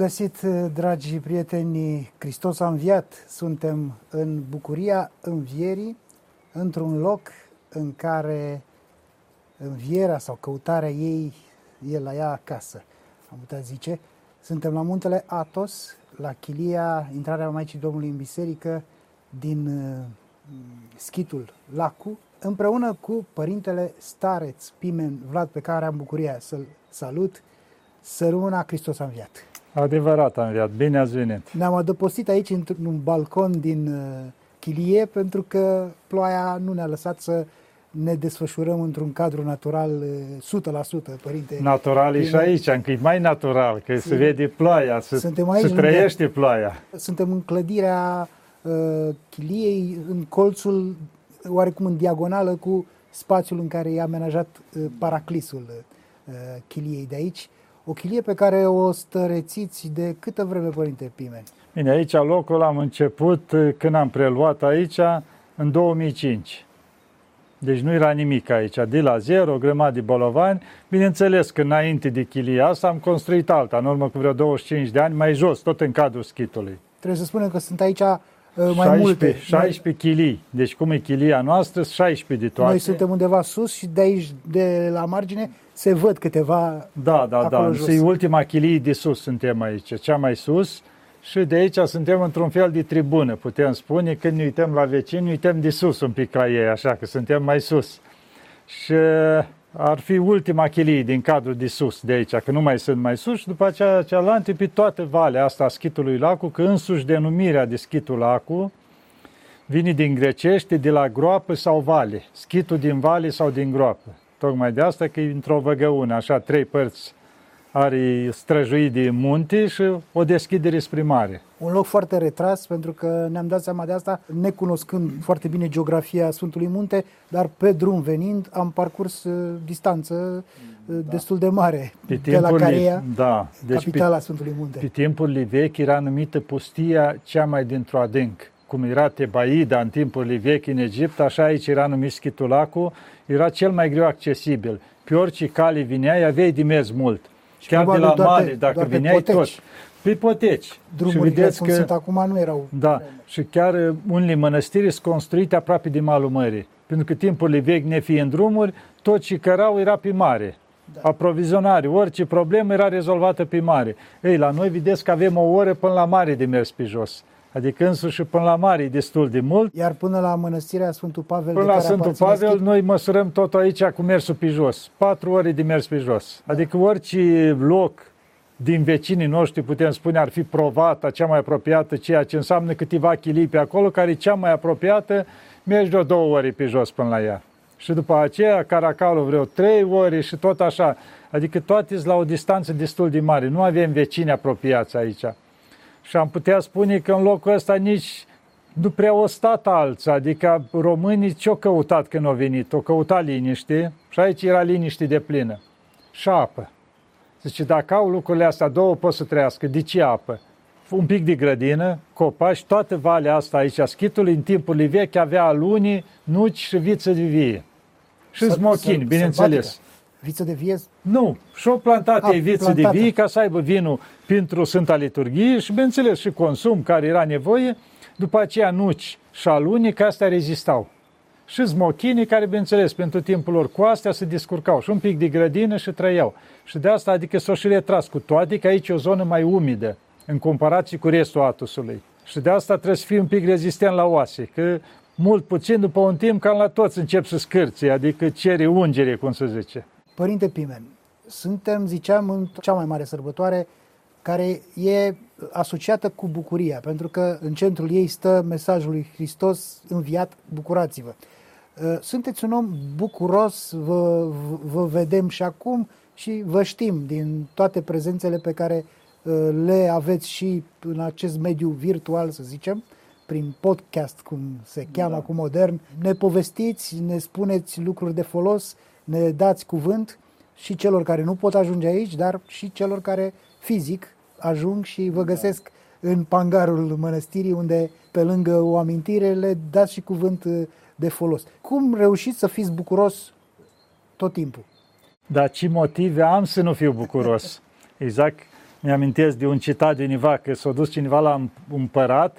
Bun găsit, dragi prieteni! Hristos a înviat! Suntem în bucuria învierii, într-un loc în care învierea sau căutarea ei e la ea acasă, am putea zice. Suntem la muntele Atos, la chilia, intrarea Maicii Domnului în biserică, din uh, schitul Lacu, împreună cu părintele stareț Pimen Vlad, pe care am bucuria să-l salut, săruna Hristos a înviat. Adevărat am înviat, bine ați venit. Ne-am adăpostit aici într-un balcon din uh, chilie pentru că ploaia nu ne-a lăsat să ne desfășurăm într-un cadru natural 100%, părinte. Natural e și aici, încă e mai natural, că se vede ploaia, se, Suntem aici se trăiește unde... ploaia. Suntem în clădirea uh, chiliei, în colțul, oarecum în diagonală, cu spațiul în care e amenajat uh, paraclisul uh, chiliei de aici. O chilie pe care o stărețiți de câtă vreme, Părinte Pimen? Bine, aici locul am început uh, când am preluat aici în 2005. Deci nu era nimic aici, de la zero, o grămadă de bolovani. Bineînțeles că înainte de chilia asta am construit alta, în urmă cu vreo 25 de ani, mai jos, tot în cadrul schitului. Trebuie să spunem că sunt aici uh, mai 16, multe. 16 chilii. Deci cum e chilia noastră, 16 de toate. Noi suntem undeva sus și de aici, de la margine, se văd câteva Da, da, da. Jos. E ultima chilie de sus suntem aici, cea mai sus. Și de aici suntem într-un fel de tribună, putem spune, când ne uităm la vecini, ne uităm de sus un pic la ei, așa că suntem mai sus. Și ar fi ultima chilie din cadrul de sus, de aici, că nu mai sunt mai sus, și după aceea cealaltă pe toată valea asta a schitului Lacu, că însuși denumirea de schitul Lacu vine din grecește, de la groapă sau vale, schitul din vale sau din groapă. Tocmai de asta că e într-o văgăună, așa, trei părți are străjuit de munte și o deschidere spre mare. Un loc foarte retras, pentru că ne-am dat seama de asta, necunoscând foarte bine geografia Sfântului Munte, dar pe drum venind am parcurs uh, distanță uh, da. destul de mare pe de la Carea, da. deci capitala pe, Sfântului Munte. Pe timpurile vechi era numită pustia cea mai dintr-o adânc. Cum era Tebaida în timpurile vechi în Egipt, așa aici era numit Schitulacu, era cel mai greu accesibil. Pe orice cale vinea, aveai de mers mult. Și chiar de la mare, dacă vineai tot. Pe poteci. Drumurile și vedeți cum că, sunt acum nu erau. Da, și chiar uh, unele mănăstiri sunt construite aproape de malul mării. Pentru că timpurile vechi, nefiind drumuri, tot ce cărau era pe mare. Da. Aprovizionare, orice problemă era rezolvată pe mare. Ei, la noi vedeți că avem o oră până la mare de mers pe jos. Adică însuși până la mare e destul de mult. Iar până la mănăstirea Sfântul Pavel Până la Sfântul Pavel schip... noi măsurăm tot aici cu mersul pe jos. Patru ore de mers pe jos. Da. Adică orice loc din vecinii noștri, putem spune, ar fi provata, cea mai apropiată, ceea ce înseamnă câteva chilii pe acolo, care e cea mai apropiată, mergi de două ori pe jos până la ea. Și după aceea, Caracalul vreo trei ori și tot așa. Adică toate la o distanță destul de mare. Nu avem vecini apropiați aici. Și am putea spune că în locul ăsta nici nu prea o stat alții, adică românii ce-au căutat când au venit? Au căutat liniște și aici era liniște de plină. Și apă. Zice, dacă au lucrurile astea două, pot să trăiască. De ce apă? Un pic de grădină, copaci, toată valea asta aici, schitul în timpul vechi avea aluni, nuci și viță de vie. Și smochini, bineînțeles. Viță de vie? Nu, și-o plantat ei viță de vie ca să aibă vinul pentru Sfânta Liturghie și, bineînțeles, și consum care era nevoie, după aceea nuci și aluni, că astea rezistau. Și smochinii care, bineînțeles, pentru timpul lor cu astea se descurcau și un pic de grădină și trăiau. Și de asta, adică s-o și retras cu toate, că aici e o zonă mai umidă în comparație cu restul Atusului. Și de asta trebuie să fii un pic rezistent la oase, că mult puțin după un timp cam la toți încep să scârți, adică cere ungere, cum se zice. Părinte Pimen, suntem, ziceam, în cea mai mare sărbătoare care e asociată cu bucuria, pentru că în centrul ei stă mesajul lui Hristos înviat, bucurați-vă. Uh, sunteți un om bucuros, vă, vă vedem și acum și vă știm din toate prezențele pe care uh, le aveți și în acest mediu virtual, să zicem, prin podcast, cum se cheamă da. acum modern. Ne povestiți, ne spuneți lucruri de folos, ne dați cuvânt și celor care nu pot ajunge aici, dar și celor care fizic ajung și vă da. găsesc da. în pangarul mănăstirii, unde pe lângă o amintire le dați și cuvânt uh, de folos. Cum reușiți să fiți bucuros tot timpul? Dar ce motive am să nu fiu bucuros? Exact Mi-amintesc de un citat de univa că s-a dus cineva la împărat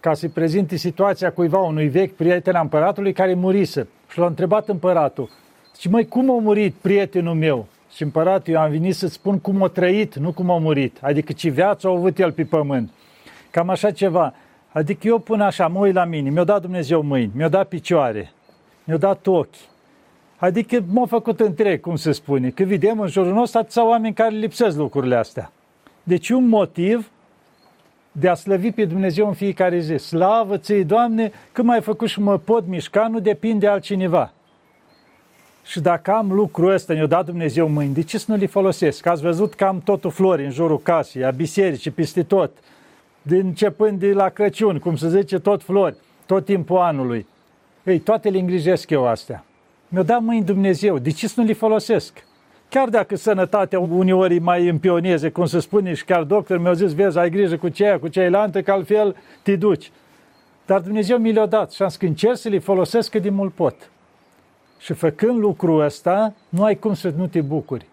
ca să-i prezinte situația cuiva, unui vechi prieten a împăratului care murise. Și l-a întrebat împăratul. Și măi, cum a murit prietenul meu? Și împăratul, eu am venit să spun cum a trăit, nu cum a murit. Adică ce viață a avut el pe pământ. Cam așa ceva. Adică eu pun așa, mă uit la mine, mi-a dat Dumnezeu mâini, mi-a dat picioare, mi-a dat ochi. Adică m-a făcut întreg, cum se spune. Că vedem în jurul nostru atâția oameni care lipsesc lucrurile astea. Deci un motiv de a slăvi pe Dumnezeu în fiecare zi. Slavă ție, Doamne, că mai făcut și mă pot mișca, nu depinde de altcineva. Și dacă am lucrul ăsta, ne-a dat Dumnezeu mâini, de ce să nu le folosesc? Ați văzut că am totul flori în jurul casei, a bisericii, peste tot. Din începând de la Crăciun, cum se zice, tot flori, tot timpul anului. Ei, toate le îngrijesc eu astea. Mi-a dat mâini Dumnezeu, de ce să nu le folosesc? Chiar dacă sănătatea uneori mai împioneze, cum se spune, și chiar doctor mi-a zis, vezi, ai grijă cu ceea, cu cealaltă, că altfel te duci. Dar Dumnezeu mi le-a dat și am zis că încerc să le folosesc cât de mult pot. Și făcând lucrul ăsta, nu ai cum să nu te bucuri.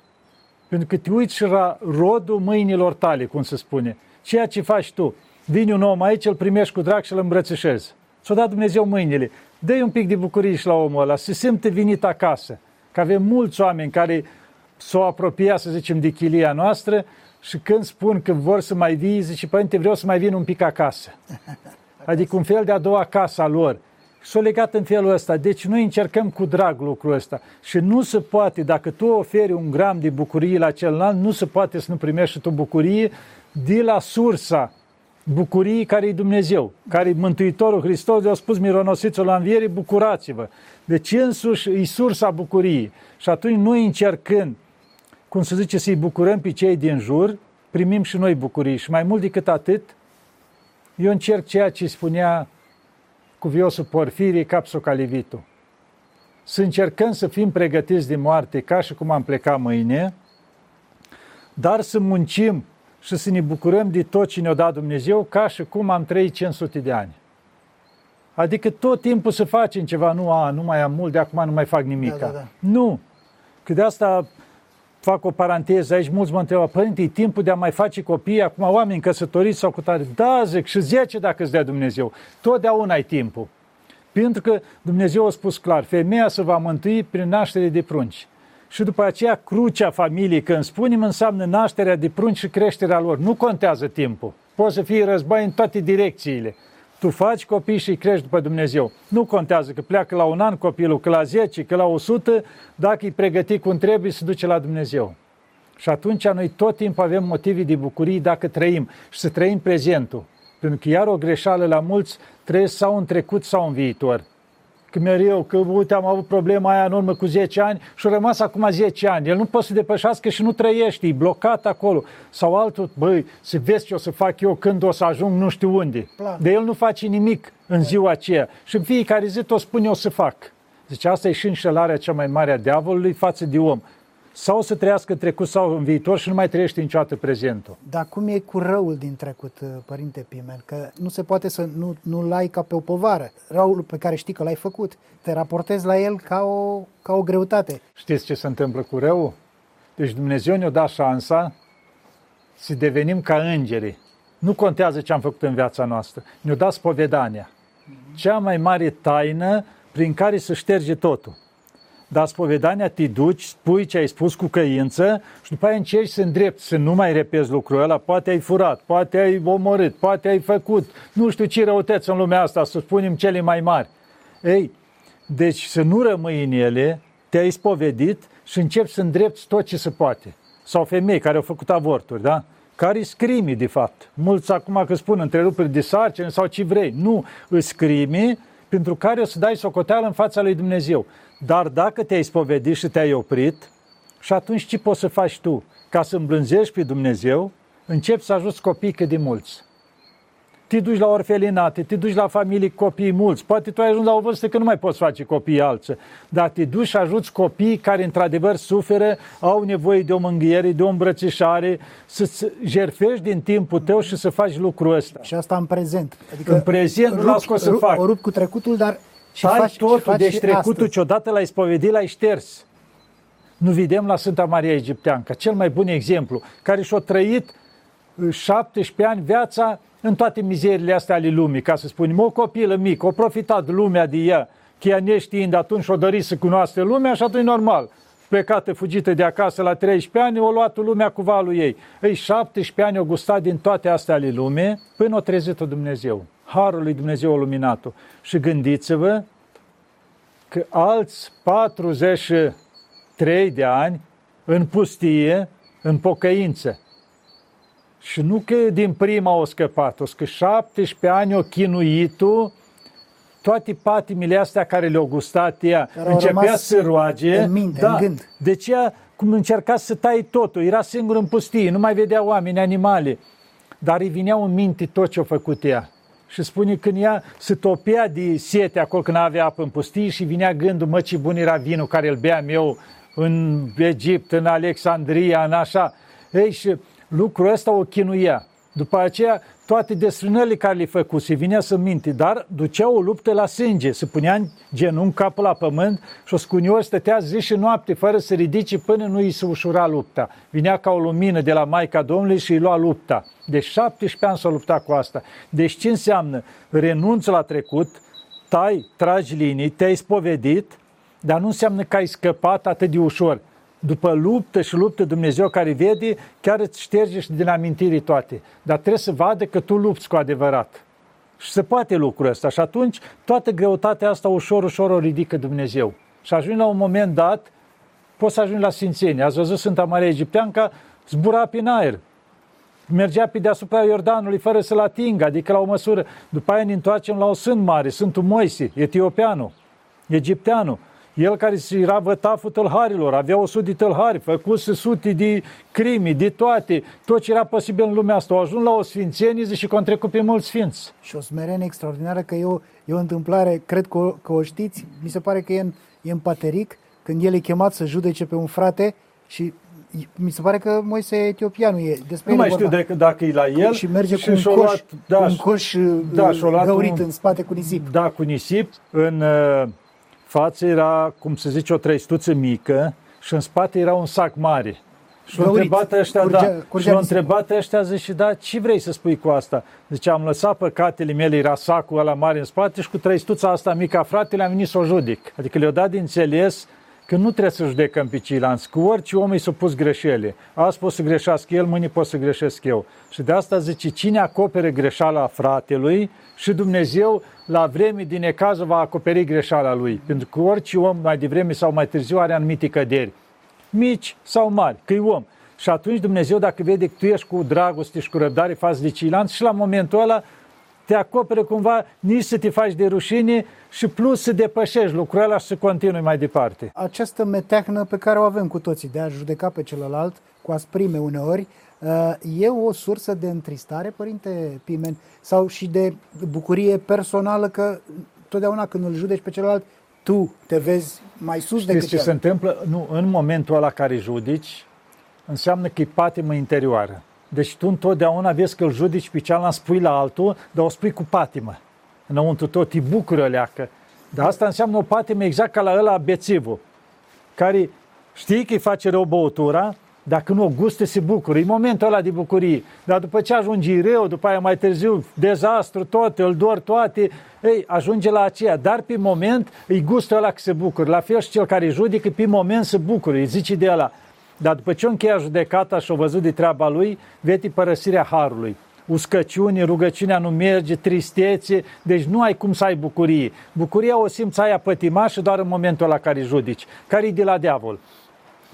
Pentru că te uiți și la rodul mâinilor tale, cum se spune. Ceea ce faci tu. Vine un om aici, îl primești cu drag și îl îmbrățișezi. Ți-a dat Dumnezeu mâinile. dă un pic de bucurie și la omul ăla, se simte venit acasă. Că avem mulți oameni care s-au apropiat, să zicem, de chilia noastră și când spun că vor să mai vii, zice, părinte, vreau să mai vin un pic acasă. Adică un fel de a doua casă a lor. S-au legat în felul ăsta. Deci noi încercăm cu drag lucrul ăsta. Și nu se poate, dacă tu oferi un gram de bucurie la celălalt, nu se poate să nu primești și tu bucurie de la sursa bucuriei care e Dumnezeu, care e Mântuitorul Hristos, de-a spus mironosițul la înviere, bucurați-vă. Deci însuși e sursa bucuriei. Și atunci noi încercând, cum se zice, să-i bucurăm pe cei din jur, primim și noi bucurii. Și mai mult decât atât, eu încerc ceea ce spunea cuviosul Porfirie Capsocalivitu. Să încercăm să fim pregătiți de moarte ca și cum am plecat mâine, dar să muncim și să ne bucurăm de tot ce ne-a dat Dumnezeu ca și cum am trăit 500 de ani. Adică tot timpul să facem ceva, nu, a, nu mai am mult, de acum nu mai fac nimic. Da, da, da. Nu. Că de asta fac o paranteză aici, mulți mă întreabă, părinte, e timpul de a mai face copii, acum oameni căsătoriți sau cu tare. Da, zic, și 10 dacă îți dea Dumnezeu. Totdeauna ai timpul. Pentru că Dumnezeu a spus clar, femeia se va mântui prin naștere de prunci. Și după aceea, crucea familiei, când spunem, înseamnă nașterea de prunci și creșterea lor. Nu contează timpul. Poate să fie război în toate direcțiile. Tu faci copii și îi crești după Dumnezeu. Nu contează că pleacă la un an copilul, că la 10, că la 100, dacă îi pregăti cum trebuie, se duce la Dumnezeu. Și atunci noi tot timpul avem motive de bucurie dacă trăim și să trăim prezentul. Pentru că iar o greșeală la mulți trăiesc sau în trecut sau în viitor că mereu, că uite, am avut problema aia în urmă cu 10 ani și a rămas acum 10 ani. El nu poate să depășească și nu trăiește, e blocat acolo. Sau altul, băi, să vezi ce o să fac eu când o să ajung nu știu unde. Plan. De el nu face nimic în ziua aceea. Și în fiecare zi tot spune o să fac. Deci asta e și înșelarea cea mai mare a diavolului față de om sau să trăiască în trecut sau în viitor și nu mai trăiește niciodată prezentul. Dar cum e cu răul din trecut, uh, Părinte Pimen? Că nu se poate să nu, nu-l ai ca pe o povară. Răul pe care știi că l-ai făcut, te raportezi la el ca o, ca o greutate. Știți ce se întâmplă cu răul? Deci Dumnezeu ne-a dat șansa să devenim ca îngeri. Nu contează ce am făcut în viața noastră. Ne-a dat spovedania. Cea mai mare taină prin care se șterge totul dar spovedania te duci, spui ce ai spus cu căință și după aia încerci să îndrepti, să nu mai repezi lucrul ăla, poate ai furat, poate ai omorât, poate ai făcut, nu știu ce răutăți în lumea asta, să spunem cele mai mari. Ei, deci să nu rămâi în ele, te-ai spovedit și începi să îndrepti tot ce se poate. Sau femei care au făcut avorturi, da? care scrimi, de fapt. Mulți acum că spun întreruperi de sarcină sau ce vrei. Nu, îți scrimi pentru care o să dai socoteală în fața lui Dumnezeu. Dar dacă te-ai spovedit și te-ai oprit, și atunci ce poți să faci tu? Ca să îmblânzești pe Dumnezeu, începi să ajuți copii cât de mulți. Te duci la orfelinate, te duci la familii copii mulți. Poate tu ai ajuns la o vârstă că nu mai poți face copii alții. Dar te duci și ajuți copii care într-adevăr suferă, au nevoie de o mânghiere, de o îmbrățișare, să jerfești din timpul tău și să faci lucrul ăsta. Și asta în prezent. Adică în prezent, rup, las că o să rup, fac. O rup cu trecutul, dar și Ai faci, totul, și faci deci trecutul astăzi. ce odată l-ai spovedit, l-ai șters. Nu vedem la Sfânta Maria Egipteancă, cel mai bun exemplu, care și-a trăit 17 ani viața în toate mizerile astea ale lumii, ca să spunem. O copilă mică, o profitat lumea de ea, că ea neștiind atunci o dori să cunoască lumea și atunci normal. Plecată, fugită de acasă la 13 ani, o luat lumea cu valul ei. Ei, 17 ani o gustat din toate astea ale lumii până o trezit-o Dumnezeu. Harul lui Dumnezeu a luminat-o. Și gândiți-vă că alți 43 de ani în pustie, în pocăință. Și nu că din prima o scăpat, o că 17 ani o chinuitul, toate patimile astea care le-au gustat ea, care începea să roage. În minte, da, în gând. De ce cum încerca să tai totul, era singur în pustie, nu mai vedea oameni, animale, dar îi vineau în minte tot ce a făcut ea. Și spune când ea se topea de sete acolo când avea apă în pustie și vinea gândul, mă ce bun era vinul care îl beam eu în Egipt, în Alexandria, în așa. Ei, și lucrul ăsta o chinuia. După aceea, toate desfrânările care le făcuse, vinea să minte, dar ducea o luptă la sânge, se punea în genunchi capul la pământ și o scunior stătea zi și noapte fără să ridice până nu îi se ușura lupta. Vinea ca o lumină de la Maica Domnului și îi lua lupta. De 17 ani s-a luptat cu asta. Deci ce înseamnă? Renunță la trecut, tai, tragi linii, te-ai spovedit, dar nu înseamnă că ai scăpat atât de ușor. După luptă și luptă Dumnezeu care vede, chiar îți șterge și din amintirii toate. Dar trebuie să vadă că tu lupți cu adevărat. Și se poate lucrul ăsta. Și atunci toată greutatea asta ușor, ușor o ridică Dumnezeu. Și ajungi la un moment dat, poți să ajungi la Sfințenie. Ați văzut Sfânta Maria Egipteanca, zbura prin aer. Mergea pe deasupra Iordanului fără să-l atingă, adică la o măsură. După aia ne întoarcem la o sânt mare, Sfântul Moise, etiopianul, egipteanul. El care era vătaful tălharilor, avea o sute de tălhari, făcuse sute de crimi, de toate, tot ce era posibil în lumea asta. Au ajuns la o sfințenie și că trecut pe mulți sfinți. Și o smerenie extraordinară, că e o, e o întâmplare, cred că o, că o știți, mi se pare că e în, e în Pateric, când el e chemat să judece pe un frate și mi se pare că Moise Etiopianu e despre Nu mai știu de, dacă e la el. Și merge și cu un coș, da, un coș da, găurit un, în spate cu nisip. Da, cu nisip. În, uh, față era, cum se zice, o trăistuță mică și în spate era un sac mare. Și l-au întrebat ăștia, curgea, da, curgea și l-au întrebat ăștia, zice, da, ce vrei să spui cu asta? Zice, am lăsat păcatele mele, era sacul ăla mare în spate și cu trăistuța asta mică a fratele am venit să o judec. Adică le-au dat din înțeles că nu trebuie să judecăm pe ceilalți, cu orice om i s-a pus greșele. Azi pot să greșească el, mâine pot să greșesc eu. Și de asta zice, cine acopere greșeala fratelui și Dumnezeu la vreme din ecază va acoperi greșeala lui. Pentru că orice om mai devreme sau mai târziu are anumite căderi, mici sau mari, că e om. Și atunci Dumnezeu, dacă vede că tu ești cu dragoste și cu răbdare față de ceilalți și la momentul ăla te acoperă cumva nici să te faci de rușine și plus să depășești lucrul ăla și să continui mai departe. Această meteahnă pe care o avem cu toții de a judeca pe celălalt cu asprime uneori, uh, e o sursă de întristare, Părinte Pimen, sau și de bucurie personală că totdeauna când îl judeci pe celălalt, tu te vezi mai sus Știți decât ce se întâmplă? Nu, în momentul ăla care judeci, înseamnă că e patimă interioară. Deci tu întotdeauna vezi că îl judici pe cealaltă, spui la altul, dar o spui cu patimă. Înăuntru tot, îi bucură leacă. Dar asta înseamnă o patimă exact ca la ăla bețivul, care știi că îi face rău băutura, dacă nu o guste, se bucură. E momentul ăla de bucurie. Dar după ce ajunge rău, după aia mai târziu, dezastru tot, îl dor toate, ei, ajunge la aceea. Dar pe moment îi gustă ăla că se bucură. La fel și cel care judecă, pe moment se bucură. Îi zice de ăla, dar după ce o încheia judecata și o văzut de treaba lui, vede părăsirea harului. Uscăciune, rugăciunea nu merge, tristețe, deci nu ai cum să ai bucurie. Bucuria o simți aia pătimașă doar în momentul la care judici, care e de la diavol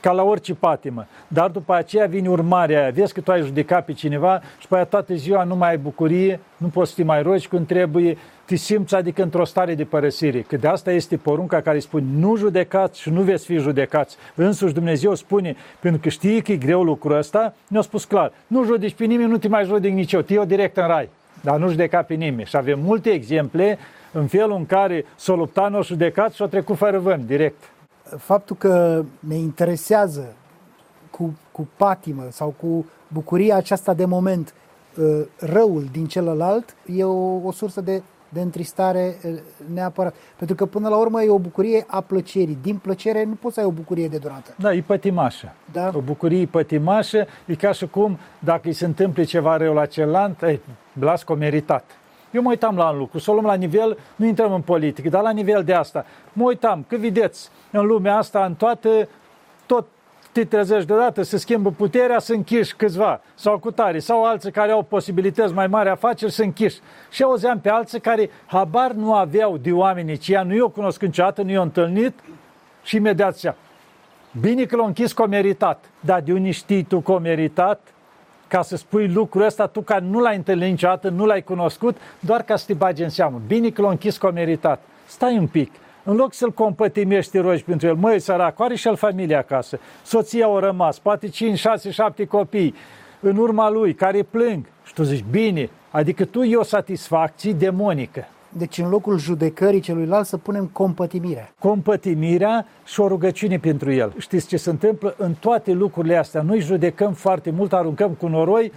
ca la orice patimă. Dar după aceea vine urmarea aia. Vezi că tu ai judecat pe cineva și pe aia toată ziua nu mai ai bucurie, nu poți să te mai rogi când trebuie, te simți adică într-o stare de părăsire. Că de asta este porunca care spune nu judecați și nu veți fi judecați. Însuși Dumnezeu spune, pentru că știi că e greu lucrul ăsta, ne-a spus clar, nu judeci pe nimeni, nu te mai judec nici eu, te iau direct în rai. Dar nu judeca pe nimeni. Și avem multe exemple în felul în care s-a luptat, nu judecat și a trecut fără vânt, direct faptul că ne interesează cu, cu patimă sau cu bucuria aceasta de moment uh, răul din celălalt e o, o sursă de de întristare neapărat. Pentru că până la urmă e o bucurie a plăcerii. Din plăcere nu poți să ai o bucurie de durată. Da, e pătimașă. Da. O bucurie pătimașă, e ca și cum dacă îi se întâmplă ceva rău la celălalt, ei, las că meritat. Eu mă uitam la un lucru, să o luăm la nivel, nu intrăm în politică, dar la nivel de asta. Mă uitam, că vedeți, în lumea asta, în toate, tot te trezești deodată, se schimbă puterea, să închiși câțiva, sau cu tare, sau alții care au posibilități mai mari afaceri să închiși. Și auzeam pe alții care habar nu aveau de oamenii ceia, nu i-au cunoscut niciodată, nu i-au întâlnit și imediat zicea, bine că l-au închis cu meritat, dar de unde știi tu cu meritat? Ca să spui lucrul ăsta, tu care nu l-ai întâlnit niciodată, nu l-ai cunoscut, doar ca să te bagi în seamă. Bine că l-au închis cu meritat. Stai un pic, în loc să-l compătimești, rogi pentru el, măi, sărac, are și el familie acasă, soția o rămas, poate 5, 6, 7 copii în urma lui, care plâng. Și tu zici, bine, adică tu e o satisfacție demonică. Deci în locul judecării celuilalt să punem compătimirea. Compătimirea și o rugăciune pentru el. Știți ce se întâmplă? În toate lucrurile astea, noi judecăm foarte mult, aruncăm cu noroi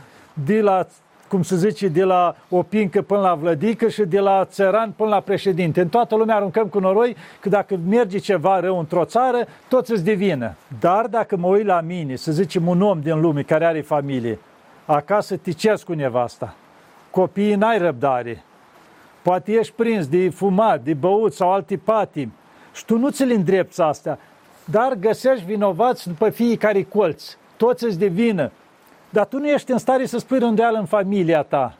de la cum se zice, de la o pincă până la vlădică și de la țăran până la președinte. În toată lumea aruncăm cu noroi că dacă merge ceva rău într-o țară, toți îți devină. Dar dacă mă uit la mine, să zicem un om din lume care are familie, acasă ticesc cu nevasta, copiii n-ai răbdare, poate ești prins de fumat, de băut sau alte patimi și tu nu ți-l îndrepți astea, dar găsești vinovați după fiecare colț. Toți îți devină dar tu nu ești în stare să spui rândeală în familia ta.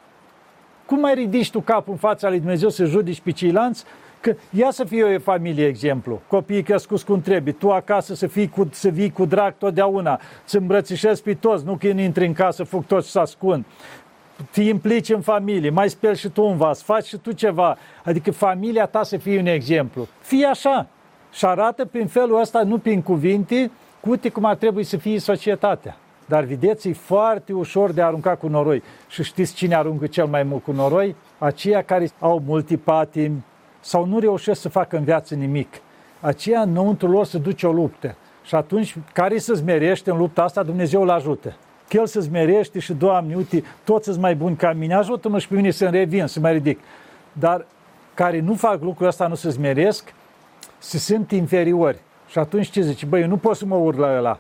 Cum mai ridici tu capul în fața lui Dumnezeu să judici pe ceilalți? Că ia să fie o familie exemplu, copiii crescuți cum trebuie, tu acasă să, fii cu, să vii cu drag totdeauna, să îmbrățișezi pe toți, nu că intri în casă, fug toți să ascund. Te implici în familie, mai speli și tu un vas, faci și tu ceva. Adică familia ta să fie un exemplu. Fii așa și arată prin felul ăsta, nu prin cuvinte, cu uite cum ar trebui să fie societatea. Dar vedeți, e foarte ușor de a arunca cu noroi. Și știți cine aruncă cel mai mult cu noroi? Aceia care au multipatimi sau nu reușesc să facă în viață nimic. Aceia înăuntru lor se duce o luptă. Și atunci, care se zmerește în lupta asta, Dumnezeu îl ajută. Că el se zmerește și, Doamne, uite, toți sunt mai buni ca mine, ajută-mă și pe mine să-mi revin, să mă ridic. Dar care nu fac lucrul ăsta, nu se zmeresc, se simt inferiori. Și atunci ce zice? Băi, eu nu pot să mă urc la ăla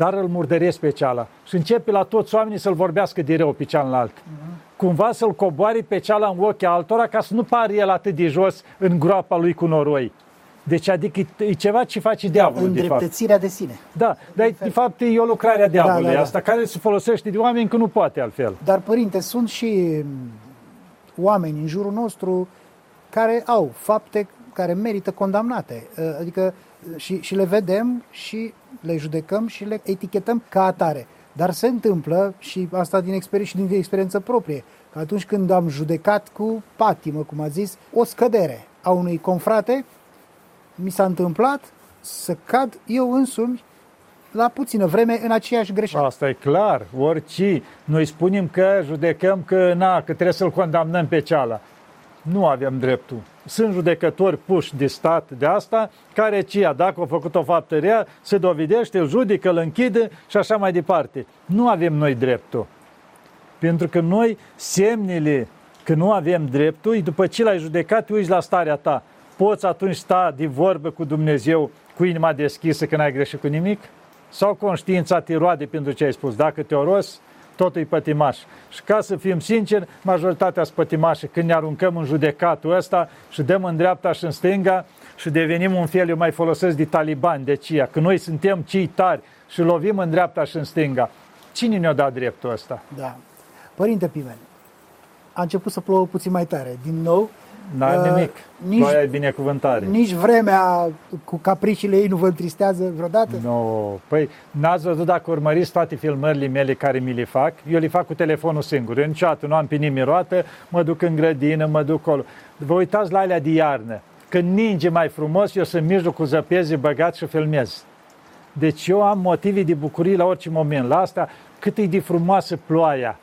dar îl murdăresc pe ceala. Și începe la toți oamenii să-l vorbească de rău pe cealaltă. Uh-huh. Cumva să-l coboare pe ceala în ochii altora ca să nu pare el atât de jos în groapa lui cu noroi. Deci, adică e ceva ce face da, diavolul, Îndreptățirea de, de sine. Da, dar de fapt e o lucrare a da, diavolului da, da, da. asta, care se folosește de oameni că nu poate altfel. Dar, părinte, sunt și oameni în jurul nostru care au fapte care merită condamnate. Adică și, și le vedem și le judecăm și le etichetăm ca atare. Dar se întâmplă, și asta din experiență, și din experiență proprie, că atunci când am judecat cu patimă, cum a zis, o scădere a unui confrate, mi s-a întâmplat să cad eu însumi la puțină vreme în aceeași greșeală. Asta e clar, orice. Noi spunem că judecăm că, na, că trebuie să-l condamnăm pe ceala. Nu avem dreptul sunt judecători puși de stat de asta, care cia, dacă a făcut o faptă rea, se dovedește, îl judecă, îl închide și așa mai departe. Nu avem noi dreptul. Pentru că noi, semnele că nu avem dreptul, după ce l-ai judecat, uiți la starea ta. Poți atunci sta de vorbă cu Dumnezeu cu inima deschisă că n-ai greșit cu nimic? Sau conștiința te roade pentru ce ai spus? Dacă te oros, totul e pătimaș. Și ca să fim sinceri, majoritatea sunt pătimașe. Când ne aruncăm în judecatul ăsta și dăm în dreapta și în stânga și devenim un fel, eu mai folosesc de talibani, de cia, că noi suntem cei tari și lovim în dreapta și în stânga. Cine ne-a dat dreptul ăsta? Da. Părinte Pimen, a început să plouă puțin mai tare. Din nou, N-ai uh, nimic. Nici, Ploaia e binecuvântare. Nici vremea cu capriciile ei nu vă întristează vreodată? Nu. No. Păi, n-ați văzut dacă urmăriți toate filmările mele care mi le fac? Eu le fac cu telefonul singur. Eu niciodată nu am pe nimeni roată, mă duc în grădină, mă duc acolo. Vă uitați la alea de iarnă. Când ninge mai frumos, eu sunt mijloc cu zăpezi băgat și filmez. Deci eu am motive de bucurie la orice moment. La asta, cât e de frumoasă ploaia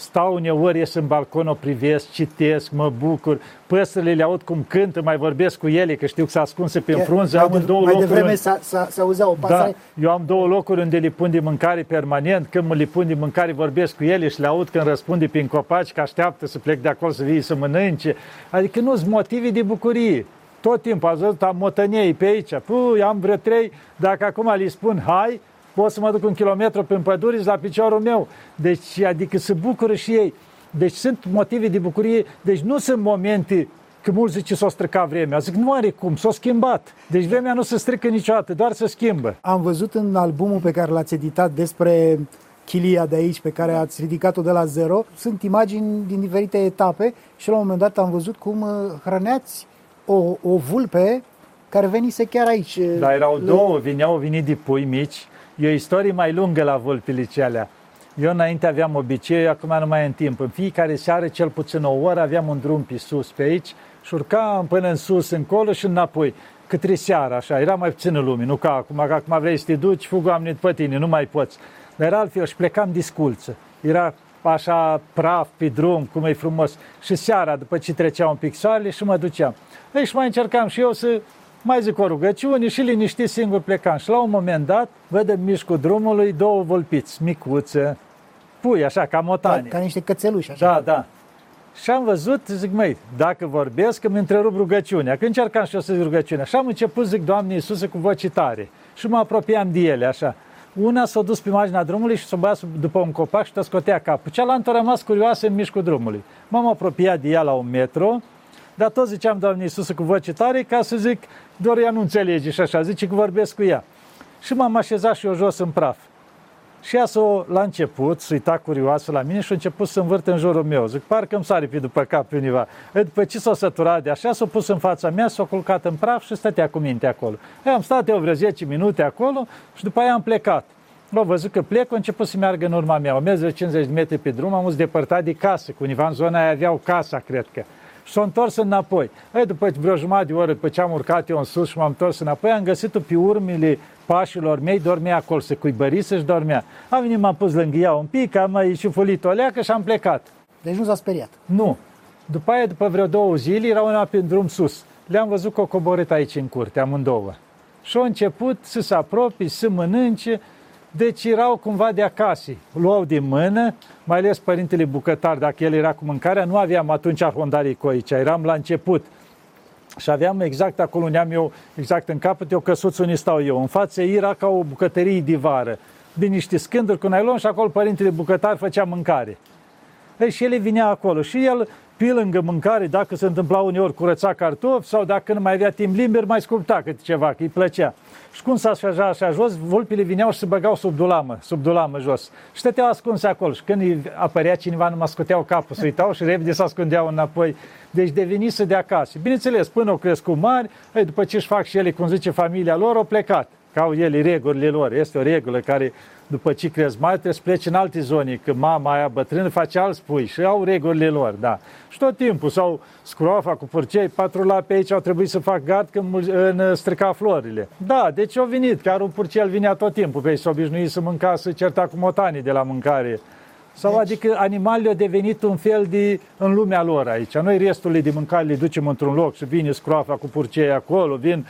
stau uneori, ies în balcon, o privesc, citesc, mă bucur, păsările le aud cum cântă, mai vorbesc cu ele, că știu că s-a ascunse pe frunză, mai am în două mai locuri. devreme s-a, s-a, s-a auzea o pasăre. Da, eu am două locuri unde le pun de mâncare permanent, când mă le pun de mâncare vorbesc cu ele și le aud când răspunde prin copaci că așteaptă să plec de acolo să vii să mănânce. Adică nu sunt motive de bucurie. Tot timpul ați văzut, am motăniei pe aici. Puh, am vreo trei, dacă acum le spun hai, pot să mă duc un kilometru prin pădure la piciorul meu. Deci, adică se bucură și ei. Deci sunt motive de bucurie, deci nu sunt momente că mulți zice s-a stricat vremea. Zic, nu are cum, s-a schimbat. Deci vremea nu se strică niciodată, doar se schimbă. Am văzut în albumul pe care l-ați editat despre chilia de aici, pe care ați ridicat-o de la zero, sunt imagini din diferite etape și la un moment dat am văzut cum uh, hrăneați o, o vulpe care venise chiar aici. Da, erau două, vineau venit de pui mici. E o istorie mai lungă la vulpile celea. Eu înainte aveam obicei, acum nu mai în timp. În fiecare seară, cel puțin o oră, aveam un drum pe sus, pe aici, și urcam până în sus, încolo și înapoi. Către seara, așa, era mai puțină lume, nu ca acum, că acum vrei să te duci, fug oamenii după tine, nu mai poți. Dar era altfel și plecam disculță. Era așa praf pe drum, cum e frumos. Și seara, după ce trecea un pic soarele, și mă duceam. Deci mai încercam și eu să mai zic o rugăciune și liniștit singur plecam. Și la un moment dat, văd în mișcul drumului două vulpiți, micuțe, pui, așa, ca motani. Ca, ca niște cățeluși, așa. Da, da. Și am văzut, zic, măi, dacă vorbesc, îmi întrerup rugăciunea. Când încercam și eu să zic rugăciunea. Și am început, zic, Doamne Iisuse, cu voce tare. Și mă apropiam de ele, așa. Una s-a dus pe marginea drumului și s-a băiat după un copac și te scotea capul. Cealaltă a rămas curioasă în mișcul drumului. M-am apropiat de ea la un metru, dar tot ziceam, Doamne Iisuse, cu voce tare, ca să zic, doar ea nu înțelege și așa, zice că vorbesc cu ea. Și m-am așezat și eu jos în praf. Și ea s-o, la început, să uita curioasă la mine și a început să învârt în jurul meu. Zic, parcă îmi sare pe după cap pe univa. E, după ce s-a săturat de așa, s-a pus în fața mea, s-a culcat în praf și stătea cu minte acolo. Eu am stat eu vreo 10 minute acolo și după aia am plecat. L-au văzut că plec, a început să meargă în urma mea. O mers de 50 de metri pe drum, am uz depărtat de casă, cu univa în zona aia aveau casa, cred că. Și s-a întors înapoi. Ei, după vreo jumătate de oră, după ce am urcat eu în sus și m-am întors înapoi, am găsit-o pe urmele pașilor mei, dormea acolo, se cuibărise și dormea. Am venit, m-am pus lângă ea un pic, am mai șufulit o leacă și am plecat. Deci nu s-a speriat. Nu. După aia, după vreo două zile, erau una pe drum sus. Le-am văzut că o coborât aici în curte, amândouă. Și au început să se apropie, să mănânce, deci erau cumva de acasă. Luau din mână, mai ales părintele bucătar, dacă el era cu mâncarea, nu aveam atunci arhondarii cu aici, eram la început. Și aveam exact acolo unde am eu, exact în capăt, eu căsuță unde stau eu. În față era ca o bucătărie de vară, din niște scânduri cu nailon și acolo părintele bucătar făcea mâncare. Ei, și el vinea acolo și el, pe lângă mâncare, dacă se întâmpla uneori curăța cartofi sau dacă nu mai avea timp liber, mai sculpta câte ceva, că îi plăcea. Și cum s-a așa, așa jos, vulpile vineau și se băgau sub dulamă, sub dulamă jos. Și stăteau ascunse acolo. Și când apărea cineva, nu mă scoteau capul, se uitau și repede se ascundeau înapoi. Deci devenise de acasă. Bineînțeles, până au crescut mari, ei, după ce își fac și ele, cum zice familia lor, au plecat. Ca au ele regulile lor. Este o regulă care după ce crezi mai, trebuie să pleci în alte zone, că mama aia bătrână face alți pui și au regulile lor, da. Și tot timpul, sau scroafa cu purcei, patrula pe aici au trebuit să fac gard când în strica florile. Da, deci au venit, chiar un purcel vinea tot timpul, pe aici s-au obișnuit să mânca, să certa cu motanii de la mâncare. Sau deci... adică animalele au devenit un fel de în lumea lor aici. Noi restul de mâncare le ducem într-un loc și vine scroafa cu purcei acolo, vin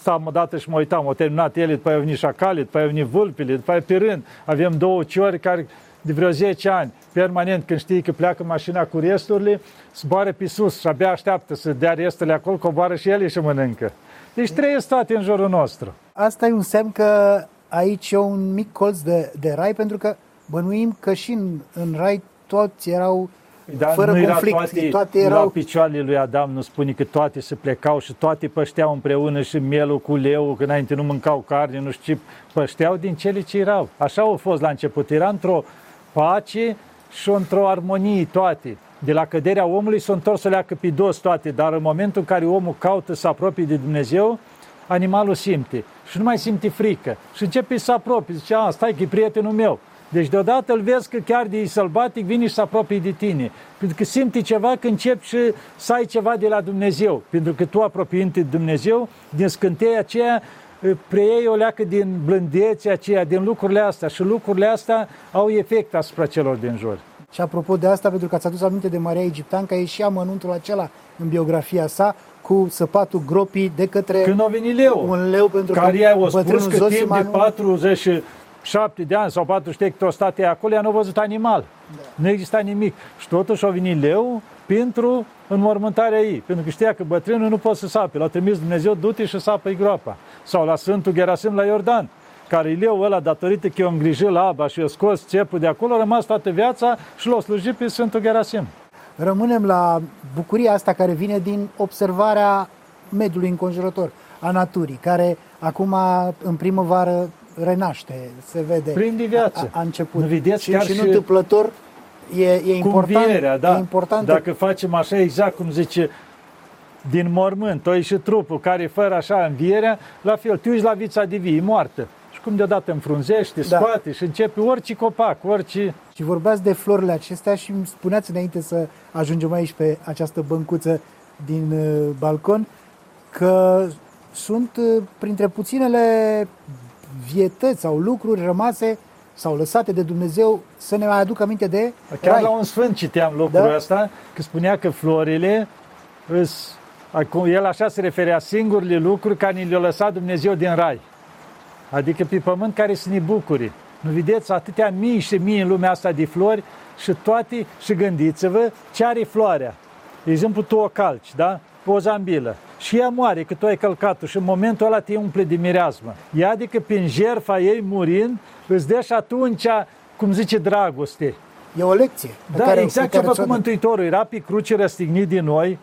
stam o dată și mă uitam, au terminat ele, după aia au venit șacalii, după aia au venit vulpile, după aia pe rând. Avem două ciori care de vreo 10 ani, permanent, când știi că pleacă mașina cu resturile, zboară pe sus și abia așteaptă să dea resturile acolo, coboară și ele și mănâncă. Deci trăiesc toate în jurul nostru. Asta e un semn că aici e un mic colț de, de rai, pentru că bănuim că și în, în rai toți erau dar fără nu conflict. Era toate, toate erau... La picioarele lui Adam nu spune că toate se plecau și toate pășteau împreună și mielul cu leu, că înainte nu mâncau carne, nu știu ce, pășteau din cele ce erau. Așa au fost la început. Era într-o pace și într-o armonie toate. De la căderea omului s-au întors să leacă pe dos toate, dar în momentul în care omul caută să apropie de Dumnezeu, animalul simte și nu mai simte frică și începe să apropie. Zice, a, stai că e prietenul meu. Deci deodată îl vezi că chiar de sălbatic vine și se apropie de tine. Pentru că simte ceva că începi și să ai ceva de la Dumnezeu. Pentru că tu apropiind de Dumnezeu, din scânteia aceea, eh, preiei o leacă din blândețea aceea, din lucrurile astea. Și lucrurile astea au efect asupra celor din jur. Și apropo de asta, pentru că ați adus aminte de Maria Egipteanca, e și amănuntul acela în biografia sa, cu săpatul gropii de către Când a venit leu, un leu pentru care că i-a spus că timp de 40 șapte de ani sau patru ștec tostate acolo, ea nu a văzut animal. Da. Nu exista nimic. Și totuși au venit leu pentru înmormântarea ei. Pentru că știa că bătrânul nu poate să sape. L-a trimis Dumnezeu, du-te și sapă-i groapa. Sau la Sfântul Gerasim la Iordan care leu ăla, datorită că eu am grijit la aba și a scos țepul de acolo, a rămas toată viața și l-a slujit pe Sfântul Gerasim. Rămânem la bucuria asta care vine din observarea mediului înconjurător, a naturii, care acum, în primăvară, renaște, se vede. Prinde viață. A, a început. Nu vedeți și, chiar și, și- nu întâmplător e, e Cu important. învierea, da. E important. Dacă facem așa exact cum zice din mormânt, o ieși trupul care e fără așa învierea, la fel, tu uiți la vița de vie, e moartă. Și cum deodată înfrunzește, Da. scoate și începe orice copac, orice... Și vorbeați de florile acestea și îmi spuneați înainte să ajungem aici pe această băncuță din uh, balcon că sunt uh, printre puținele vietăți sau lucruri rămase sau lăsate de Dumnezeu să ne mai aducă aminte de Chiar rai. la un sfânt citeam lucrul Da? ăsta, că spunea că florile îs, acum, el așa se referea singurile lucruri care ni le-a lăsat Dumnezeu din rai. Adică pe pământ care să ne bucuri. Nu vedeți atâtea mii și mii în lumea asta de flori și toate, și gândiți-vă ce are floarea. De exemplu, tu o calci, da? Pe o zambilă. Și ea moare, că tu ai călcat-o și în momentul ăla te umple de mireasmă. Ea, adică prin jertfa ei murind, îți dă și atunci, cum zice, dragoste. E o lecție. pe Da, care, exact pe ce a care făcut ți-o dă. Mântuitorul. Era pe cruce răstignit din noi,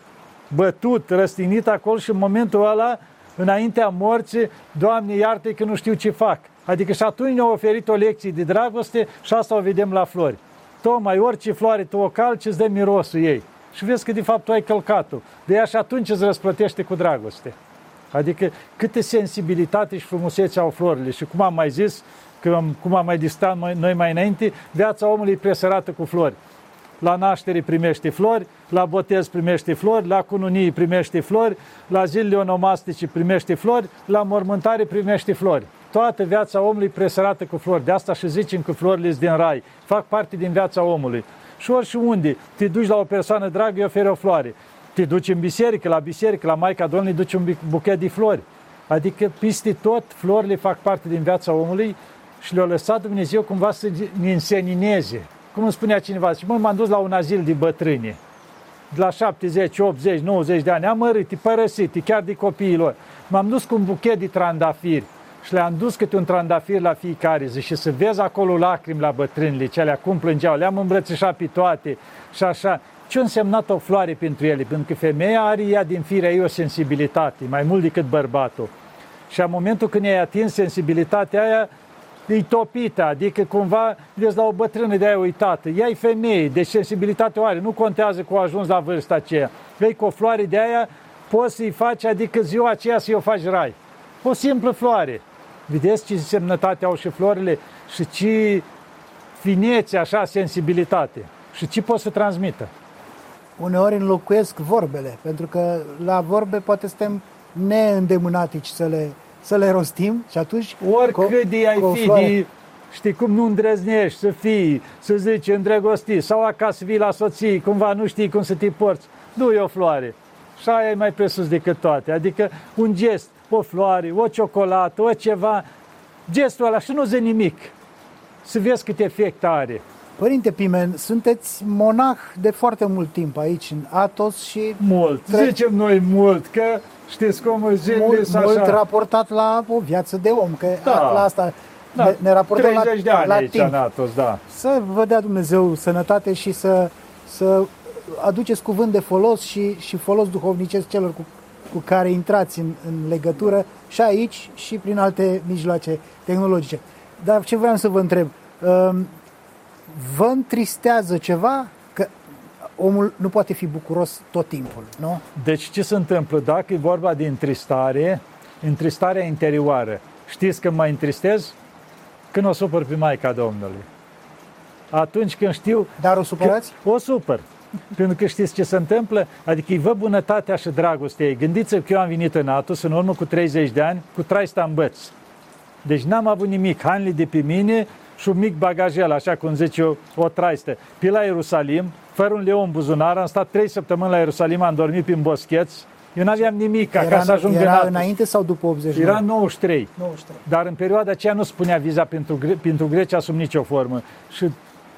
bătut, răstignit acolo și în momentul ăla, înaintea morții, Doamne, iartă că nu știu ce fac. Adică și atunci ne-a oferit o lecție de dragoste și asta o vedem la flori. Tocmai orice floare tu o calci, îți dă mirosul ei. Și vezi că de fapt tu ai călcat-o. De ea și atunci îți răsplătește cu dragoste. Adică câte sensibilitate și frumusețe au florile. Și cum am mai zis, că am, cum am mai distat mai- noi mai înainte, viața omului e presărată cu flori. La naștere primește flori, la botez primește flori, la cununii primește flori, la zilele onomastice primește flori, la mormântare primește flori. Toată viața omului e presărată cu flori. De asta și zicem că florile sunt din rai. Fac parte din viața omului. Și ori și unde te duci la o persoană dragă, îi oferi o floare. Te duci în biserică, la biserică, la Maica Domnului, duci un bic- buchet de flori. Adică peste tot florile fac parte din viața omului și le-a lăsat Dumnezeu cumva să ne însenineze. Cum îmi spunea cineva, și mă, m-am dus la un azil de bătrâni, de la 70, 80, 90 de ani, amărâte, părăsite, chiar de copiilor. M-am dus cu un buchet de trandafiri și le-am dus câte un trandafir la fiecare zi și să vezi acolo lacrimi la bătrânile, ce alea cum plângeau, le-am îmbrățișat pe toate și așa. Ce a însemnat o floare pentru ele? Pentru că femeia are ea din firea ei o sensibilitate, mai mult decât bărbatul. Și în momentul când ai atins sensibilitatea aia, e topită, adică cumva vezi la o bătrână de aia uitată. Ea e femeie, deci sensibilitate o are, nu contează că a ajuns la vârsta aceea. Vei cu o floare de aia, poți să-i faci, adică ziua aceea să-i o faci rai. O simplă floare. Vedeți ce semnătate au și florile și ce finețe, așa, sensibilitate. Și ce pot să transmită. Uneori înlocuiesc vorbele, pentru că la vorbe poate suntem neîndemânatici să le, să le rostim și atunci... Oricât co- de ai cu o fi, floare- de, știi cum nu îndrăznești să fii, să zici îndrăgostit, sau acasă vii la soție, cumva nu știi cum să te porți, du o floare. Și aia e mai presus decât toate. Adică un gest, o floare, o ciocolată, o ceva, gestul ăla și nu zi nimic. Să vezi cât efect are. Părinte Pimen, sunteți monah de foarte mult timp aici în Atos și Mult. Tre- Zicem noi mult, că știți cum zilele mult, sunt mult așa. raportat la o viață de om, că Da. la asta Da, ne, ne raportăm 30 de la, ani la aici timp. în Atos, da. Să vă dea Dumnezeu sănătate și să, să aduceți cuvânt de folos și, și folos duhovnicesc celor cu, cu care intrați în, în legătură și aici și prin alte mijloace tehnologice. Dar ce vreau să vă întreb, um, vă întristează ceva că omul nu poate fi bucuros tot timpul, nu? Deci ce se întâmplă? Dacă e vorba de întristare, întristarea interioară, știți că mă întristez? Când o supăr pe Maica Domnului. Atunci când știu Dar o supărați? că o supăr. Pentru că știți ce se întâmplă? Adică îi văd bunătatea și dragostea ei. Gândiți-vă că eu am venit în Atos în urmă cu 30 de ani, cu traista în băț. Deci n-am avut nimic. Hainele de pe mine și un mic bagajel, așa cum zice eu, o traiste. Pe la Ierusalim, fără un leu în buzunar, am stat trei săptămâni la Ierusalim, am dormit prin boscheți, eu nu aveam nimic era, ca să ajung era în Atos. înainte sau după 89? Era 93. 93. Dar în perioada aceea nu spunea viza pentru, pentru Grecia sub nicio formă. Și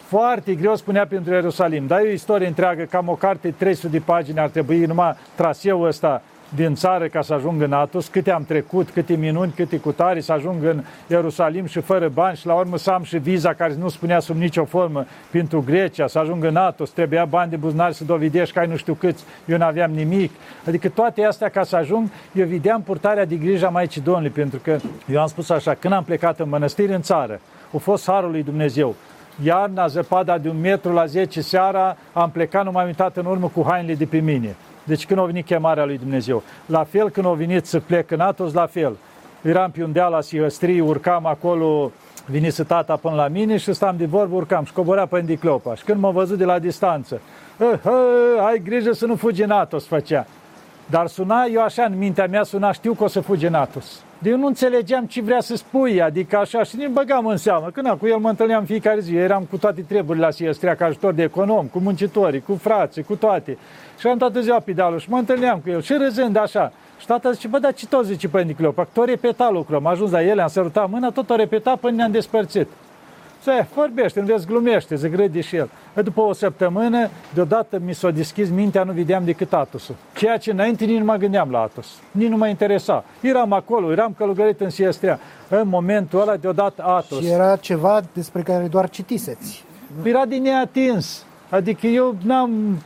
foarte greu spunea pentru Ierusalim. Dar e o istorie întreagă, cam o carte, 300 de pagini, ar trebui numai traseul ăsta din țară ca să ajung în Atos, câte am trecut, câte minuni, câte cutare, să ajung în Ierusalim și fără bani și la urmă să am și viza care nu spunea sub nicio formă pentru Grecia, să ajung în Atos, trebuia bani de buzunar să dovedești că ai nu știu câți, eu nu aveam nimic. Adică toate astea ca să ajung, eu vedeam purtarea de grijă a Maicii Domnului, pentru că eu am spus așa, când am plecat în mănăstiri în țară, a fost harul lui Dumnezeu. Iarna, zăpada de un metru la 10 seara, am plecat, nu m-am uitat în urmă cu hainele de pe mine. Deci când a venit chemarea lui Dumnezeu. La fel când a venit să plec în Atos, la fel. Eram pe un deal la Sihăstrii, urcam acolo, venise tata până la mine și stăm de vorbă, urcam și coborea pe Indiclopa. Și când m-a văzut de la distanță, ai grijă să nu fugi în Atos, făcea. Dar suna, eu așa, în mintea mea suna, știu că o să fugi în Atos. De eu nu înțelegeam ce vrea să spui, adică așa, și nu băgam în seamă. Când cu el mă întâlneam fiecare zi, eram cu toate treburile la Siestrea, ca ajutor de econom, cu muncitorii, cu frații, cu toate. Și am toată ziua pe dealul și mă întâlneam cu el și râzând așa. Și tata zice, bă, dar ce tot zice pe Nicleu? tot repeta lucrul. Am ajuns la ele, am sărutat mâna, tot o repeta până ne-am despărțit. Se vorbește, în vezi, glumește, se grădi și el. E după o săptămână, deodată mi s-a deschis mintea, nu vedeam decât Atosul. Ceea ce înainte nici nu mă gândeam la Atos. Nici nu mă interesa. Eram acolo, eram călugărit în Siestrea. În momentul ăla, deodată Atos. Și era ceva despre care doar citiseți. Era din neatins. Adică eu n-am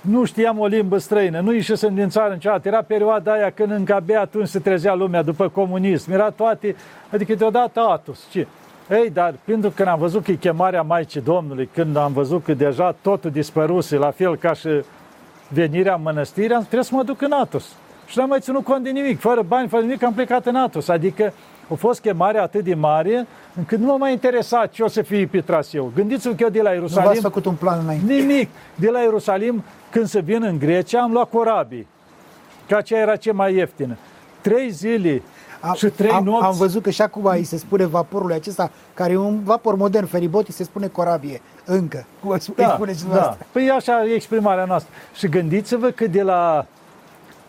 nu știam o limbă străină, nu ieșisem din țară niciodată. Era perioada aia când încă abia atunci se trezea lumea după comunism. Era toate, adică deodată Atos. Ce? Ei, dar pentru că am văzut că e chemarea Maicii Domnului, când am văzut că deja totul dispăruse, la fel ca și venirea în mănăstire, am trebuie să mă duc în Atos. Și n-am mai ținut cont de nimic, fără bani, fără nimic, am plecat în Atos. Adică a fost chemarea atât de mare, încât nu m-a mai interesat ce o să fie pe traseu. Gândiți-vă că eu de la Ierusalim... Nu v-ați făcut un plan înainte. Nimic. De la Ierusalim, când să vin în Grecia, am luat corabii. Că aceea era ce mai ieftină. Trei zile am, și trei am, nopți. am văzut că și acum îi se spune vaporului acesta, care e un vapor modern, feribot, îi se spune corabie. Încă. Cum da, îi spuneți da. Păi așa e exprimarea noastră. Și gândiți-vă că de la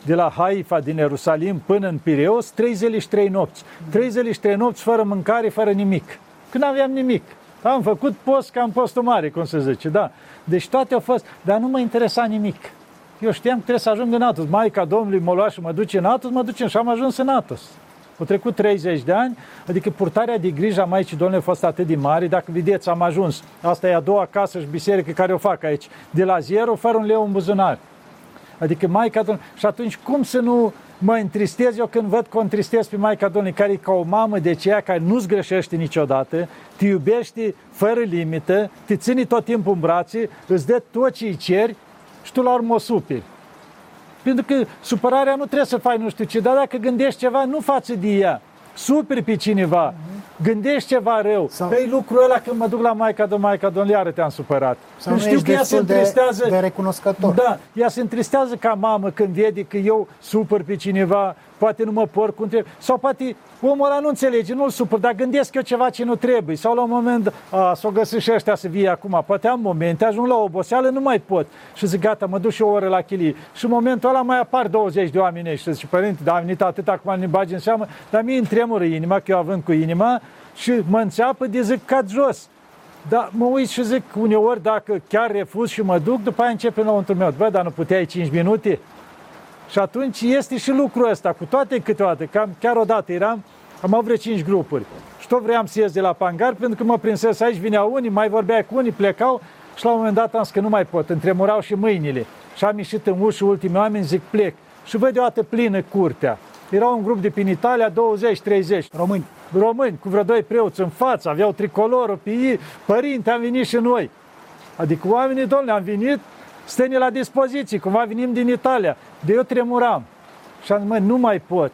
de la Haifa din Ierusalim până în Pireos, trei zile și trei nopți. Trei zile și trei nopți fără mâncare, fără nimic. Când aveam nimic. Am făcut post ca în postul mare, cum se zice, da. Deci toate au fost, dar nu mă interesa nimic. Eu știam că trebuie să ajung în Atos. Maica Domnului mă lua și mă duce în Atos, mă duce și am ajuns în Atos. Au trecut 30 de ani, adică purtarea de grijă a Maicii Domnului a fost atât de mare. Dacă vedeți, am ajuns. Asta e a doua casă și biserică care o fac aici. De la zero, fără un leu în buzunar. Adică Maica Domnului. Și atunci cum să nu mă întristez eu când văd că o întristez pe Maica Domnului, care e ca o mamă de ceea care nu-ți greșește niciodată, te iubește fără limită, te ține tot timpul în brațe, îți dă tot ce îi ceri și tu la urmă o superi. Pentru că supărarea nu trebuie să faci nu știu ce, dar dacă gândești ceva, nu față de ea. Superi pe cineva, gândești ceva rău. Sau... Păi lucrul ăla când mă duc la Maica de Maica Domnului, iară te-am supărat. Sau știu că ea se întristează. De, de recunoscător. Da, ea se întristează ca mamă când vede că eu supăr pe cineva, poate nu mă porc cum trebuie. Sau poate omul ăla nu înțelege, nu-l supăr, dar gândesc eu ceva ce nu trebuie. Sau la un moment, a, să o găsesc și ăștia să vie acum. Poate am momente, ajung la oboseală, nu mai pot. Și zic, gata, mă duc și o oră la chilie. Și în momentul ăla mai apar 20 de oameni și zic, părinte, dar am venit atât acum ne bagi în seamă, dar mie îmi tremură inima, că eu având cu inima, și mă înțeapă de zic, cad jos. Dar mă uit și zic uneori dacă chiar refuz și mă duc, după aia începe înăuntru meu. Bă, dar nu puteai 5 minute? Și atunci este și lucrul ăsta, cu toate câteodată, cam chiar odată eram, am avut vreo 5 grupuri. Și tot vreau să ies de la pangar, pentru că mă prinsesc aici, vineau unii, mai vorbeai cu unii, plecau și la un moment dat am zis că nu mai pot, întremurau și mâinile. Și am ieșit în ușă ultimii oameni, zic plec. Și văd deodată plină curtea. Era un grup de prin Italia, 20-30. Români. Români, cu vreo doi preoți în față, aveau tricolorul pe ei. Părinte, am venit și noi. Adică oamenii, domnule, am venit, stăne la dispoziție, cumva venim din Italia. De eu tremuram. Și am zis, mă, nu mai pot.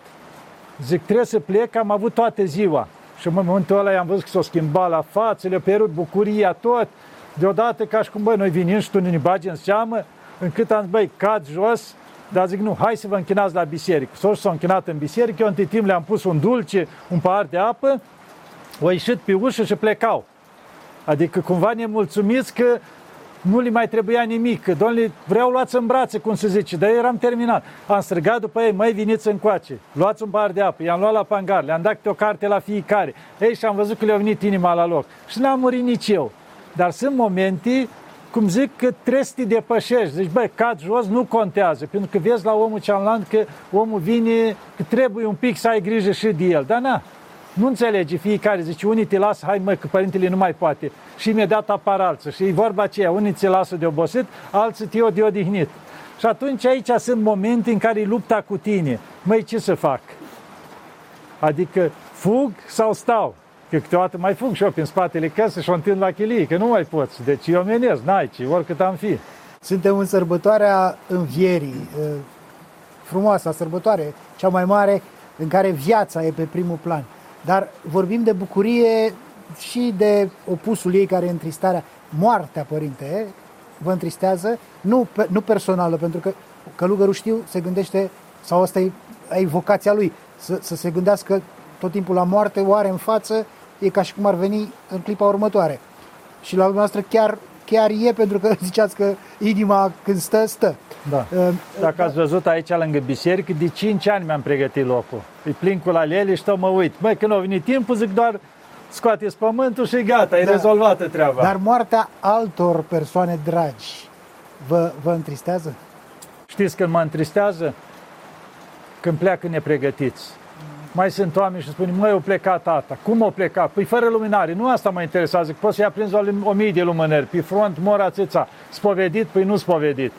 Zic, trebuie să plec, am avut toată ziua. Și în momentul ăla i-am văzut că s-o schimbat la față, le-a pierut bucuria tot. Deodată ca și cum, băi, noi venim și tu ne bagi în seamă, încât am zis, băi, cad jos, dar zic, nu, hai să vă închinați la biserică. S-au s-au închinat în biserică, eu între timp le-am pus un dulce, un pahar de apă au ieșit pe ușă și plecau. Adică cumva nemulțumiți că nu li mai trebuia nimic, că domnule, vreau luați în brațe, cum se zice, dar eram terminat. Am strigat după ei, mai veniți încoace, luați un bar de apă, i-am luat la pangar, le-am dat o carte la fiecare. Ei, și am văzut că le-a venit inima la loc. Și n-am murit nici eu. Dar sunt momente, cum zic, că trebuie să te depășești. Zici, băi, cad jos, nu contează, pentru că vezi la omul cealaltă că omul vine, că trebuie un pic să ai grijă și de el. Dar na, nu înțelege fiecare, zice, unii te lasă, hai mă, că părintele nu mai poate. Și imediat apar alții. Și e vorba aceea, unii ți lasă de obosit, alții te de odihnit. Și atunci aici sunt momente în care e lupta cu tine. Măi, ce să fac? Adică fug sau stau? Că câteodată mai fug și eu prin spatele căsii și o întind la chilie, că nu mai poți. Deci eu menez, n-ai ce, oricât am fi. Suntem în sărbătoarea învierii, frumoasa sărbătoare, cea mai mare, în care viața e pe primul plan. Dar vorbim de bucurie și de opusul ei care e întristarea. Moartea, părinte, vă întristează, nu, nu personală, pentru că călugărul știu, se gândește, sau asta e, e vocația lui, să, să se gândească tot timpul la moarte, oare în față, e ca și cum ar veni în clipa următoare. Și la noastră chiar, chiar e, pentru că ziceați că inima când stă, stă. Da. Uh, Dacă ați văzut aici lângă biserică, de 5 ani mi-am pregătit locul. E plin cu lalele și tot mă uit. Măi, când a venit timpul, zic doar scoateți pământul și gata, e da. rezolvată treaba. Dar moartea altor persoane dragi vă, vă întristează? Știți când mă întristează? Când pleacă nepregătiți. Mai sunt oameni și spun, măi, o plecat tata. Cum o plecat? Păi fără luminare. Nu asta mă interesează. Poți să-i aprins o, o mie de lumânări. Pe front mor atâța. Spovedit? Păi nu spovedit.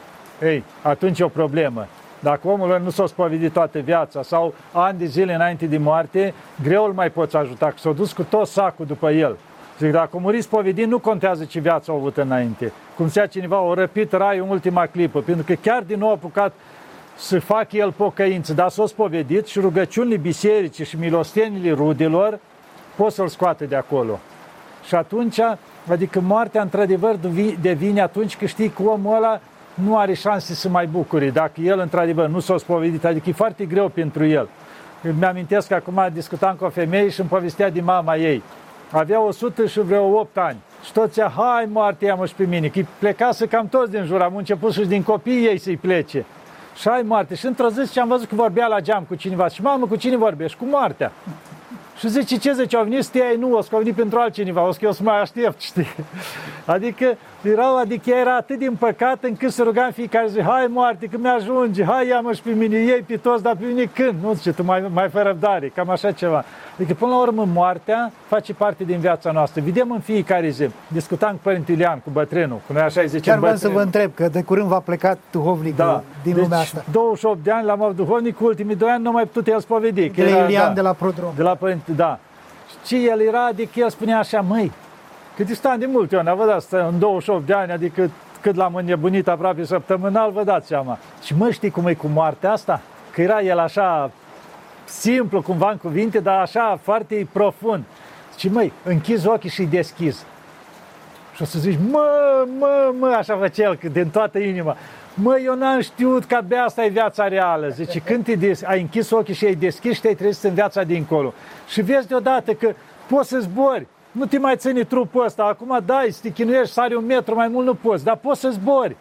Ei, atunci e o problemă. Dacă omul nu s-a spovedit toată viața sau ani de zile înainte de moarte, greu îl mai poți ajuta, că s-a dus cu tot sacul după el. Zic, dacă a murit spovedit, nu contează ce viață a avut înainte. Cum zicea cineva, o răpit rai în ultima clipă, pentru că chiar din nou a apucat să fac el pocăință, dar s-a spovedit și rugăciunile bisericii și milostenile rudelor pot să-l scoate de acolo. Și atunci, adică moartea într-adevăr devine atunci când știi că omul ăla nu are șanse să mai bucure. Dacă el, într-adevăr, nu s-a spovedit, adică e foarte greu pentru el. Mi-amintesc că acum discutam cu o femeie și îmi povestea din mama ei. Avea 100 și vreo 8 ani. Și toți zicea, hai moarte, ia și pe mine, că plecase cam toți din jur, am început și din copiii ei să-i plece. Și hai moarte. Și într-o zi ce am văzut că vorbea la geam cu cineva. Și mamă, cu cine vorbești? Cu moartea. Și zice, ce zice, au venit stia nu, o să au venit pentru altcineva, o să eu să mai aștept, știi? Adică erau, adică era atât din păcat încât să rugam fiecare zi, hai moarte, că mi-ajunge, hai ia-mă și pe mine, ei pe toți, dar pe mine când? Nu, zice, tu mai, mai fă răbdare, cam așa ceva. Adică, până la urmă, moartea face parte din viața noastră. Vedem în fiecare zi. Discutam cu Părinte Iulian, cu bătrânul, cu noi așa îi zicem Chiar vreau să vă întreb, că de curând v-a plecat duhovnic da. din deci, lumea asta. 28 de ani l-am avut duhovnic, cu ultimii 2 ani nu mai putut el spovedi. De era, Iulian da, de la Prodrom. De la Părinte, da. Și el era, adică el spunea așa, măi, cât stai de multe ori, vă dați în 28 de ani, adică cât l-am înnebunit aproape săptămânal, vă dați seama. Și mă, știi cum e cu moartea asta? Că era el așa simplu cumva în cuvinte, dar așa foarte profund. Și măi, închizi ochii și deschizi. Și o să zici, mă, mă, mă, așa face el, din toată inima. Mă, eu n-am știut că abia asta e viața reală. Zice, când te des- ai închis ochii și ai deschis și te-ai trezit în viața dincolo. Și vezi deodată că poți să zbori. Nu te mai ține trupul ăsta. Acum dai, să te chinuiești, sari un metru, mai mult nu poți, dar poți să zbori.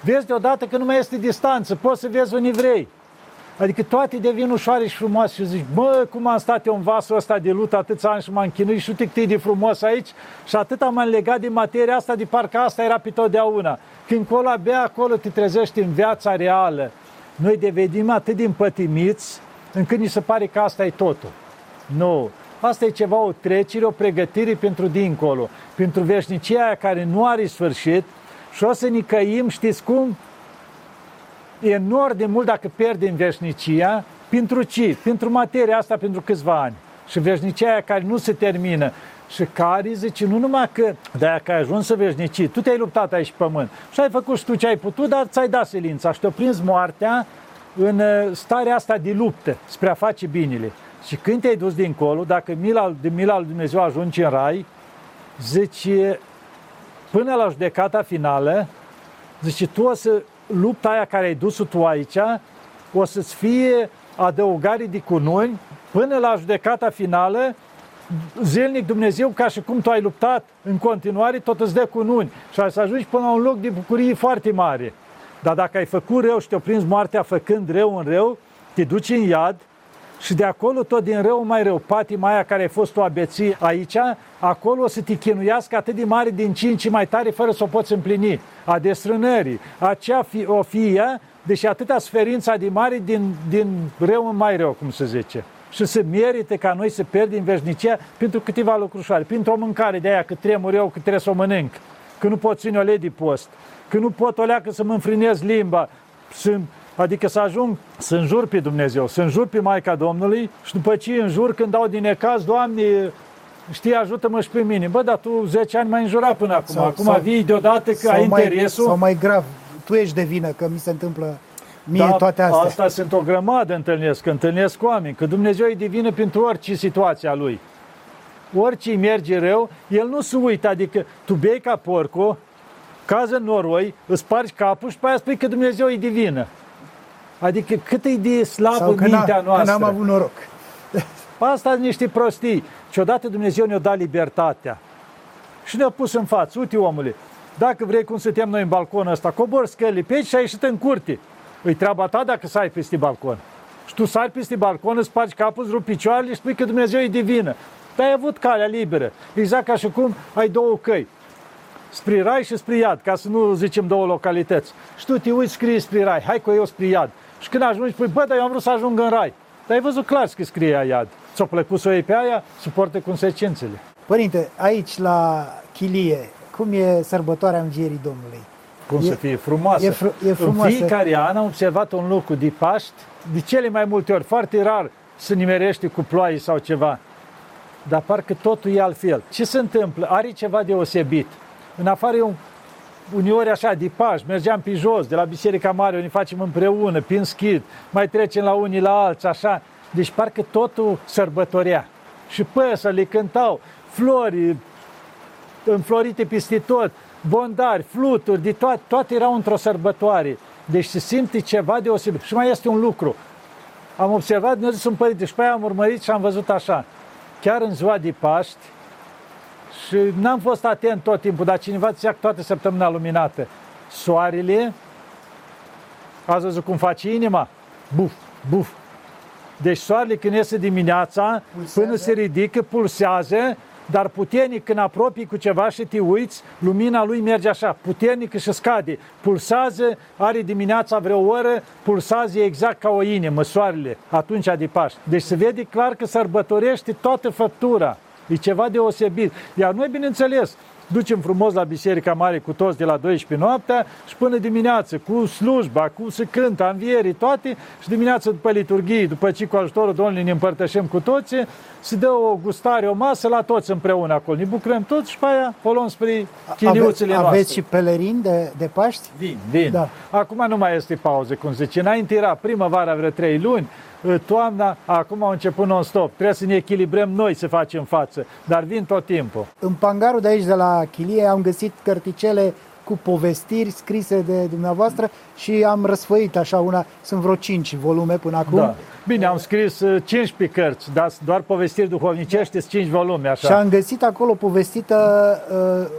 Vezi deodată că nu mai este distanță, poți să vezi unii vrei. Adică toate devin ușoare și frumoase și zici, bă, cum am stat eu în vasul ăsta de lut atâția ani și m-am chinuit și uite cât e de frumos aici și atât am legat de materia asta de parcă asta era pe totdeauna. Când colo abia acolo te trezești în viața reală. Noi devenim atât de împătimiți încât ni se pare că asta e totul. Nu. Asta e ceva, o trecere, o pregătire pentru dincolo, pentru veșnicia aia care nu are sfârșit și o să ne căim, știți cum? Enorm de mult dacă pierdem veșnicia, pentru ce? Pentru materia asta pentru câțiva ani. Și veșnicia aia care nu se termină și care zice, nu numai că de că ai ajuns să veșnici, tu te-ai luptat aici pe pământ și ai făcut și tu ce ai putut, dar ți-ai dat silința și te-a prins moartea în uh, starea asta de luptă spre a face binele. Și când te-ai dus dincolo, dacă mila, de mila lui Dumnezeu ajungi în rai, zice, până la judecata finală, zice, tu o să, lupta aia care ai dus tu aici, o să-ți fie adăugare de cununi până la judecata finală, zilnic Dumnezeu, ca și cum tu ai luptat în continuare, tot îți dă cu nuni. Și ai să ajungi până la un loc de bucurie foarte mare. Dar dacă ai făcut rău și te-a prins moartea făcând rău în rău, te duci în iad și de acolo tot din rău mai rău. Patima aia care ai fost o abeție aici, acolo o să te chinuiască atât de mare din cinci mai tare fără să o poți împlini. A destrânării, acea fi, o fie, deși atâta suferința de mare din, din rău în mai rău, cum se zice. Și să merite ca noi să pierdem veșnicia pentru câteva lucrușoare, pentru o mâncare de aia, că tremur eu, că trebuie să o mănânc, că nu pot ține o de post, că nu pot o leacă să mă înfrânez limba, să, adică să ajung să înjur pe Dumnezeu, să înjur pe Maica Domnului și după ce înjur când dau din ecaz, Doamne, știi, ajută-mă și pe mine. Bă, dar tu 10 ani m-ai înjurat până acum. Sau, acum sau, vii deodată că ai mai, interesul. Sau mai grav, tu ești de vină că mi se întâmplă mie da, toate astea. Asta sunt o grămadă întâlnesc, întâlnesc oameni, că Dumnezeu e divină pentru orice situație a lui. Orice merge rău, el nu se uită, adică tu bei ca porco, cază în noroi, îți spargi capul și pe aia spui că Dumnezeu e divină. Adică cât e de slabă mintea noastră. Că n-am avut noroc. Asta sunt niște prostii. Și odată Dumnezeu ne-a dat libertatea. Și ne-a pus în față, uite omule, dacă vrei cum suntem noi în balconul ăsta, cobor scările pe aici și ai ieșit în curte. Îi treaba ta dacă sari peste balcon. Și tu sari peste balcon, îți spargi capul, îți rupi picioarele și spui că Dumnezeu e divină. Dar ai avut calea liberă. Exact ca și cum ai două căi. Spre rai și spre iad, ca să nu zicem două localități. Și tu te uiți, scrie spre rai, hai cu eu spre iad. Și când ajungi, spui, bă, dar eu am vrut să ajung în rai. Dar ai văzut clar că scrie iad. Ți-o plăcut să o iei pe aia, suporte consecințele. Părinte, aici la Chilie, cum e sărbătoarea Învierii Domnului? Cum e, să fie frumoasă. E, fr- e frumoasă. În fiecare an am observat un lucru de Paști, de cele mai multe ori, foarte rar să nimerește cu ploaie sau ceva. Dar parcă totul e altfel. Ce se întâmplă? Are ceva deosebit. În afară e un, uneori așa, de Paști, mergeam pe jos, de la Biserica Mare, ne facem împreună, prin schid, mai trecem la unii la alții, așa. Deci parcă totul sărbătorea. Și păsările cântau, flori înflorite peste tot, bondari, fluturi, de toate, toate erau într-o sărbătoare. Deci se simte ceva deosebit. Și mai este un lucru. Am observat, nu sunt părinte, și pe aia am urmărit și am văzut așa. Chiar în ziua de Paști, și n-am fost atent tot timpul, dar cineva zicea toată săptămâna luminată. Soarele, ați văzut cum face inima? Buf, buf. Deci soarele când iese dimineața, pulsează. până se ridică, pulsează dar puternic când apropii cu ceva și te uiți, lumina lui merge așa, puternic și scade, pulsează, are dimineața vreo oră, pulsează exact ca o inimă, soarele, atunci de Paști. Deci se vede clar că sărbătorește toată făptura. E ceva deosebit. Iar noi, bineînțeles, ducem frumos la Biserica Mare cu toți de la 12 noaptea și până dimineață, cu slujba, cu se cântă, învierii, toate, și dimineața după liturghie, după ce cu ajutorul Domnului ne împărtășim cu toții, se dă o gustare, o masă la toți împreună acolo. Ne bucurăm toți și pe aia o luăm spre chiliuțele Ave, noastre. Aveți și pelerini de, de Paști? Vin, vin. Da. Acum nu mai este pauză, cum zice. Înainte era primăvara vreo trei luni, toamna, acum au început non-stop. Trebuie să ne echilibrăm noi să facem față, dar vin tot timpul. În pangarul de aici, de la Chilie, am găsit cărticele cu povestiri scrise de dumneavoastră și am răsfăit așa una, sunt vreo 5 volume până acum. Da. Bine, am scris 15 cărți, dar doar povestiri duhovnicești, 5 volume așa. Și am găsit acolo povestită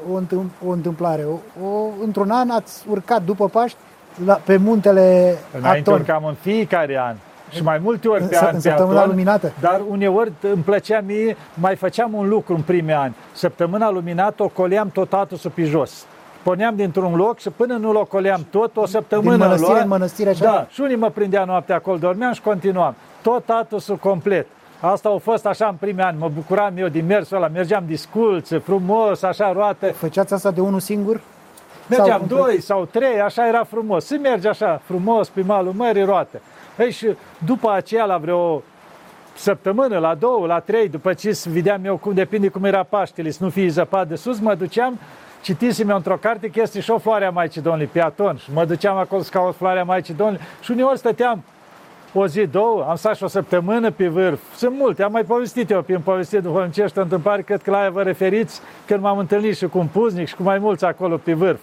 uh, o, întâm- o întâmplare. O, o, într-un an ați urcat după Paști la, pe muntele Înainte Acton. urcam în fiecare an și mai multe ori pe în, an în săptămâna aton, luminată. Dar uneori îmi plăcea mie, mai făceam un lucru în primii ani. Săptămâna luminată o coleam tot atusul pe jos. Puneam dintr-un loc și până nu l coleam tot, o săptămână Din mănăstire lua, în mănăstire așa? Da, și unii mă prindea noaptea acolo, dormeam și continuam. Tot atusul complet. Asta a fost așa în primii ani, mă bucuram eu din mersul ăla, mergeam disculțe, frumos, așa roate. Făceați asta de unul singur? Mergeam sau doi sau trei, așa era frumos. Se merge așa frumos pe malul mării roate. Ei, și după aceea, la vreo săptămână, la două, la trei, după ce vedeam eu cum depinde cum era Paștele, să nu fie zăpat de sus, mă duceam, citisem eu într-o carte că este și o floare a Maicii Domnului pe Aton și mă duceam acolo să caut floarea Maicii Domnului și uneori stăteam o zi, două, am stat și o săptămână pe vârf. Sunt multe, am mai povestit eu prin povestit duhovnicești întâmplare, cred că la aia vă referiți când m-am întâlnit și cu un puznic și cu mai mulți acolo pe vârf,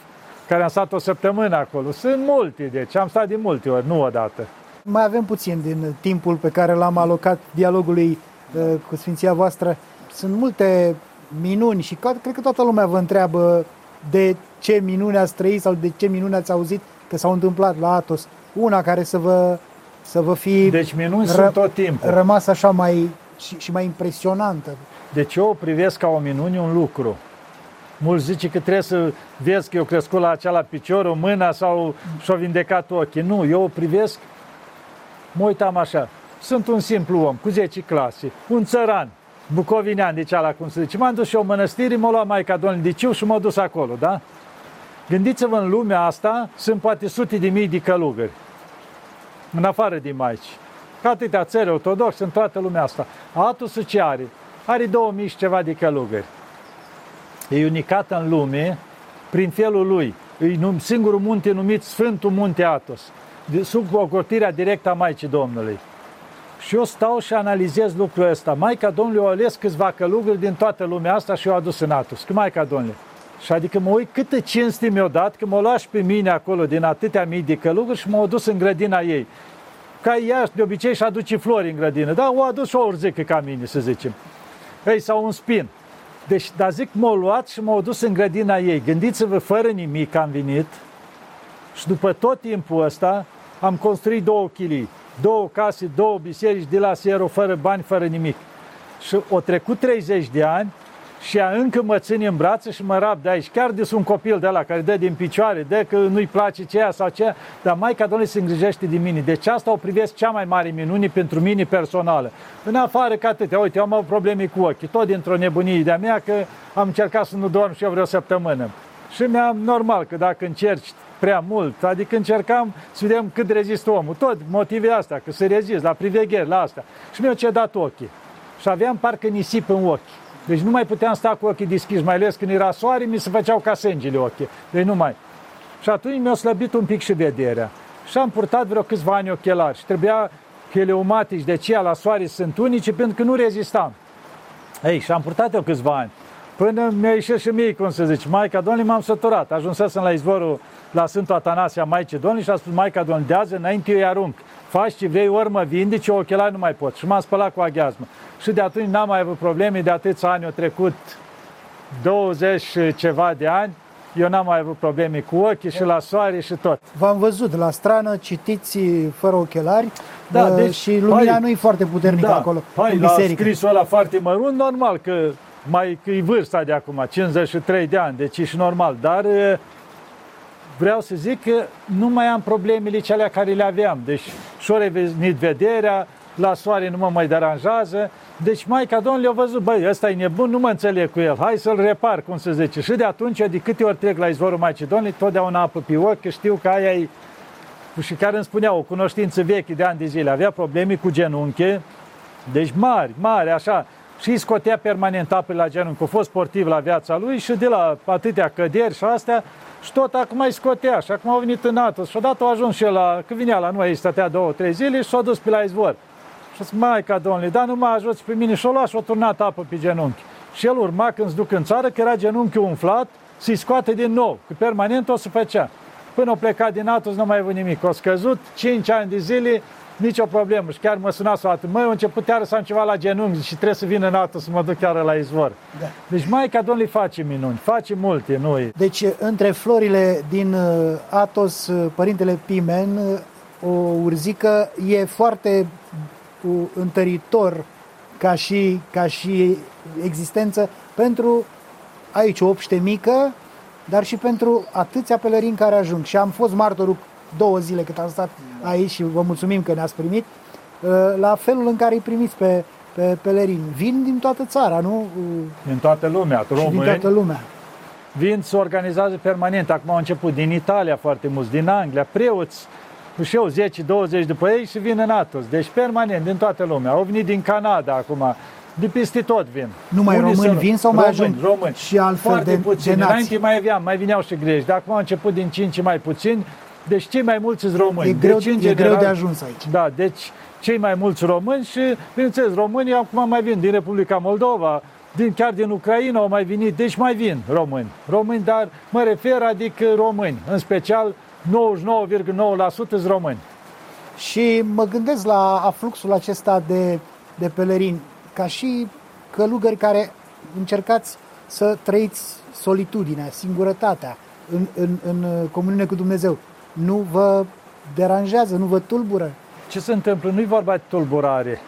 care am stat o săptămână acolo. Sunt multe, deci am stat de multe ori, nu odată. Mai avem puțin din timpul pe care l-am alocat dialogului uh, cu Sfinția voastră. sunt multe minuni și cred că toată lumea vă întreabă de ce minune ați trăit sau de ce minune ați auzit că s-au întâmplat la Atos. Una care să vă, să vă fi Deci minuni sunt tot timpul. rămas așa mai și, și mai impresionantă. Deci eu o privesc ca o minune un lucru. Mulți zice că trebuie să vezi că eu crescut la acela piciorul, mâna sau și-o vindecat ochii. Nu, eu o privesc, mă uitam așa. Sunt un simplu om, cu 10 clase, un țăran, bucovinean, de ceala, cum se zice. M-am dus și eu în mănăstire, m-a luat Maica Domnului Diciu și m-a dus acolo, da? Gândiți-vă, în lumea asta sunt poate sute de mii de călugări, în afară de maici. Ca atâtea țări ortodoxe în toată lumea asta. Atusul ce are? Are 2000 și ceva de călugări. E unicat în lume prin felul lui. E singurul munte numit Sfântul Munte Atos, sub ocrotirea directă a Maicii Domnului. Și eu stau și analizez lucrul ăsta. Maica Domnului a ales câțiva călugări din toată lumea asta și i-a adus în Atos. Că Maica Domnului. Și adică mă uit câtă cinste mi-a dat, că m-a luat și pe mine acolo din atâtea mii de călugări și m-a dus în grădina ei. Ca ea de obicei și aduce flori în grădină. Da, o adus și o urzică ca mine, să zicem. Ei, sau un spin. Deci, dar zic, m-a luat și m-a dus în grădina ei. Gândiți-vă, fără nimic am venit și după tot timpul ăsta am construit două chilii, două case, două biserici de la Siero, fără bani, fără nimic. Și o trecut 30 de ani și ea încă mă ține în brațe și mă rab de aici. Chiar de un copil de la care dă din picioare, de că nu-i place ceea sau ceea, dar Maica Domnului se îngrijește de mine. Deci asta o privesc cea mai mare minune pentru mine personală. În afară că atâtea, uite, eu am avut probleme cu ochii, tot dintr-o nebunie de-a mea că am încercat să nu dorm și eu vreo săptămână. Și mi-am normal că dacă încerci prea mult, adică încercam să vedem cât rezistă omul. Tot motive astea, că să rezist la privegheri, la asta. Și mi-au cedat ochii. Și aveam parcă nisip în ochi. Deci nu mai puteam sta cu ochii deschiși, mai ales când era soare, mi se făceau ca sângele ochii. Deci nu mai. Și atunci mi-a slăbit un pic și vederea. Și am purtat vreo câțiva ani ochelari și trebuia heleumatici de aceea la soare sunt unice pentru că nu rezistam. Ei, și am purtat eu câțiva ani. Până mi-a ieșit și mie, cum să zici, Maica Domnului m-am săturat. Ajunsesem la izvorul la Sfântul Atanasia Maicii Domnului și a spus, Maica Domnului, de azi înainte eu îi arunc. Faci ce vrei, ori mă vindici, eu ochelari nu mai pot. Și m-am spălat cu aghiazmă. Și de atunci n-am mai avut probleme, de atâția ani au trecut 20 ceva de ani, eu n-am mai avut probleme cu ochii și la soare și tot. V-am văzut la strană, citiți fără ochelari da, uh, deci, și lumina hai, nu e foarte puternică da, acolo hai, în biserică. La scrisul ăla foarte mărunt, normal că mai că e vârsta de acum, 53 de ani, deci e și normal, dar uh, vreau să zic că nu mai am problemele cele care le aveam. Deci și-o revenit vederea, la soare nu mă mai deranjează. Deci Maica Domnului a văzut, băi, ăsta e nebun, nu mă înțeleg cu el, hai să-l repar, cum se zice. Și de atunci, de câte ori trec la izvorul Maicii Domnului, totdeauna apă pe ochi, că știu că aia e și care îmi spunea o cunoștință veche de ani de zile, avea probleme cu genunchi, deci mari, mari, așa, și îi scotea permanent apă la genunchi, a fost sportiv la viața lui și de la atâtea căderi și astea, și tot acum îi scotea și acum au venit în Atos și odată a ajuns și el la, că vinea la noi, stătea două, trei zile și s-a dus pe la izvor. Și zic, Maica Domnului, dar nu mă ajuți pe mine și-o luat și-o turnat apă pe genunchi. Și el urma când se duc în țară, că era genunchiul umflat, să-i scoate din nou, că permanent o să făcea. Până o plecat din Atos, nu mai avut nimic. O scăzut 5 ani de zile, nicio problemă. Și chiar mă suna să atât. Măi, început iară să am ceva la genunchi și trebuie să vin în Atos să mă duc chiar la izvor. Da. Deci Maica Domnului face minuni, face multe, nu e. Deci între florile din uh, Atos, uh, Părintele Pimen, uh, o urzică e foarte întăritor ca și, ca și existență pentru aici o obște mică, dar și pentru atâția pelerini care ajung. Și am fost martorul două zile cât am stat aici și vă mulțumim că ne-ați primit, uh, la felul în care îi primiți pe, pe pelerini. Vin din toată țara, nu? Din toată lumea, români. din toată lumea. Vin, se organizează permanent. Acum au început din Italia foarte mulți, din Anglia, preoți, și eu 10-20 după ei și vin în Atos. Deci permanent, din toată lumea. Au venit din Canada acum, de peste tot vin. Numai Unii români vin sau mai ajung români. și altfel Foarte de, puțin. de Înainte mai aveam, mai vineau și greci, dar acum au început din 5 mai puțini, deci cei mai mulți sunt români. E greu, deci, e general, greu de ajuns aici. Da, deci cei mai mulți români și, bineînțeles, românii acum mai vin din Republica Moldova, din, chiar din Ucraina au mai venit, deci mai vin români. Români, dar mă refer, adică români, în special 99,9% sunt români. Și mă gândesc la afluxul acesta de, de pelerini, ca și călugări care încercați să trăiți solitudinea, singurătatea în, în, în uh, comuniune cu Dumnezeu. Nu vă deranjează, nu vă tulbură? Ce se întâmplă? Nu-i vorba de tulburare.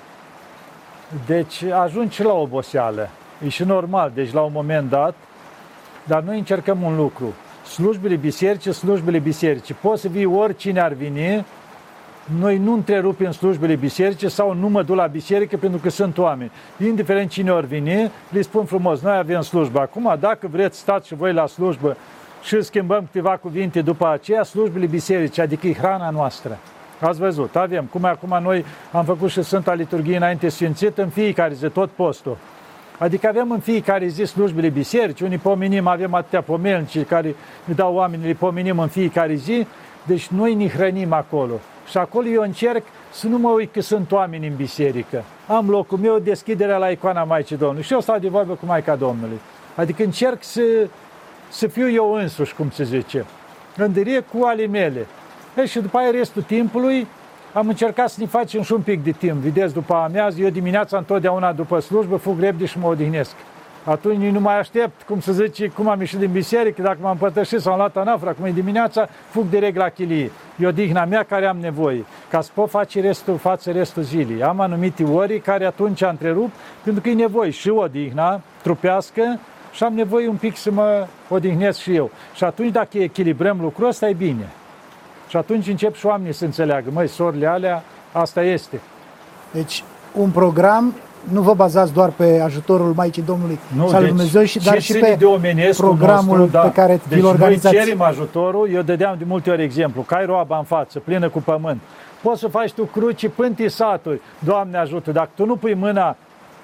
Deci ajungi la oboseală. E și normal. Deci la un moment dat, dar noi încercăm un lucru. Slujbele bisericii, slujbele bisericii. Poți să vii oricine ar veni, noi nu întrerupem slujbele bisericii sau nu mă duc la biserică pentru că sunt oameni. Indiferent cine ori vine, le spun frumos, noi avem slujbă. Acum, dacă vreți, stați și voi la slujbă și schimbăm câteva cuvinte după aceea, slujbele bisericii, adică e hrana noastră. Ați văzut, avem. Cum acum noi am făcut și Sfânta Liturghie înainte sfințit în fiecare zi, tot postul. Adică avem în fiecare zi slujbele biserici, unii pomenim, avem atâtea pomelnici care ne dau oamenii, le pomenim în fiecare zi, deci noi ne hrănim acolo. Și acolo eu încerc să nu mă uit că sunt oameni în biserică. Am locul meu, deschiderea la icoana Maicii Domnului. Și eu stau de vorbă cu Maica Domnului. Adică încerc să, să fiu eu însuși, cum se zice, în direct cu ale mele. E, și după aia restul timpului am încercat să ne facem și un pic de timp. Vedeți, după amiază, eu dimineața întotdeauna după slujbă fug repede și mă odihnesc. Atunci nu mai aștept, cum să zice, cum am ieșit din biserică, dacă m-am pătășit sau am luat anafra, cum e dimineața, fug direct la chilie. E o dihna mea care am nevoie, ca să pot face restul, față restul zilei. Am anumite ori care atunci întrerup, pentru că e nevoie și o dihna trupească și am nevoie un pic să mă odihnesc și eu. Și atunci dacă echilibrăm lucrul ăsta, e bine. Și atunci încep și oamenii să înțeleagă, măi, sorile alea, asta este. Deci, un program, nu vă bazați doar pe ajutorul Maicii Domnului nu, și al deci, Dumnezeu, și, dar și pe de programul nostru, da. pe care deci vi-l organizați. noi cerem ajutorul, eu dădeam de multe ori exemplu, că ai roaba în față, plină cu pământ, poți să faci tu cruci pânti saturi, Doamne ajută, dacă tu nu pui mâna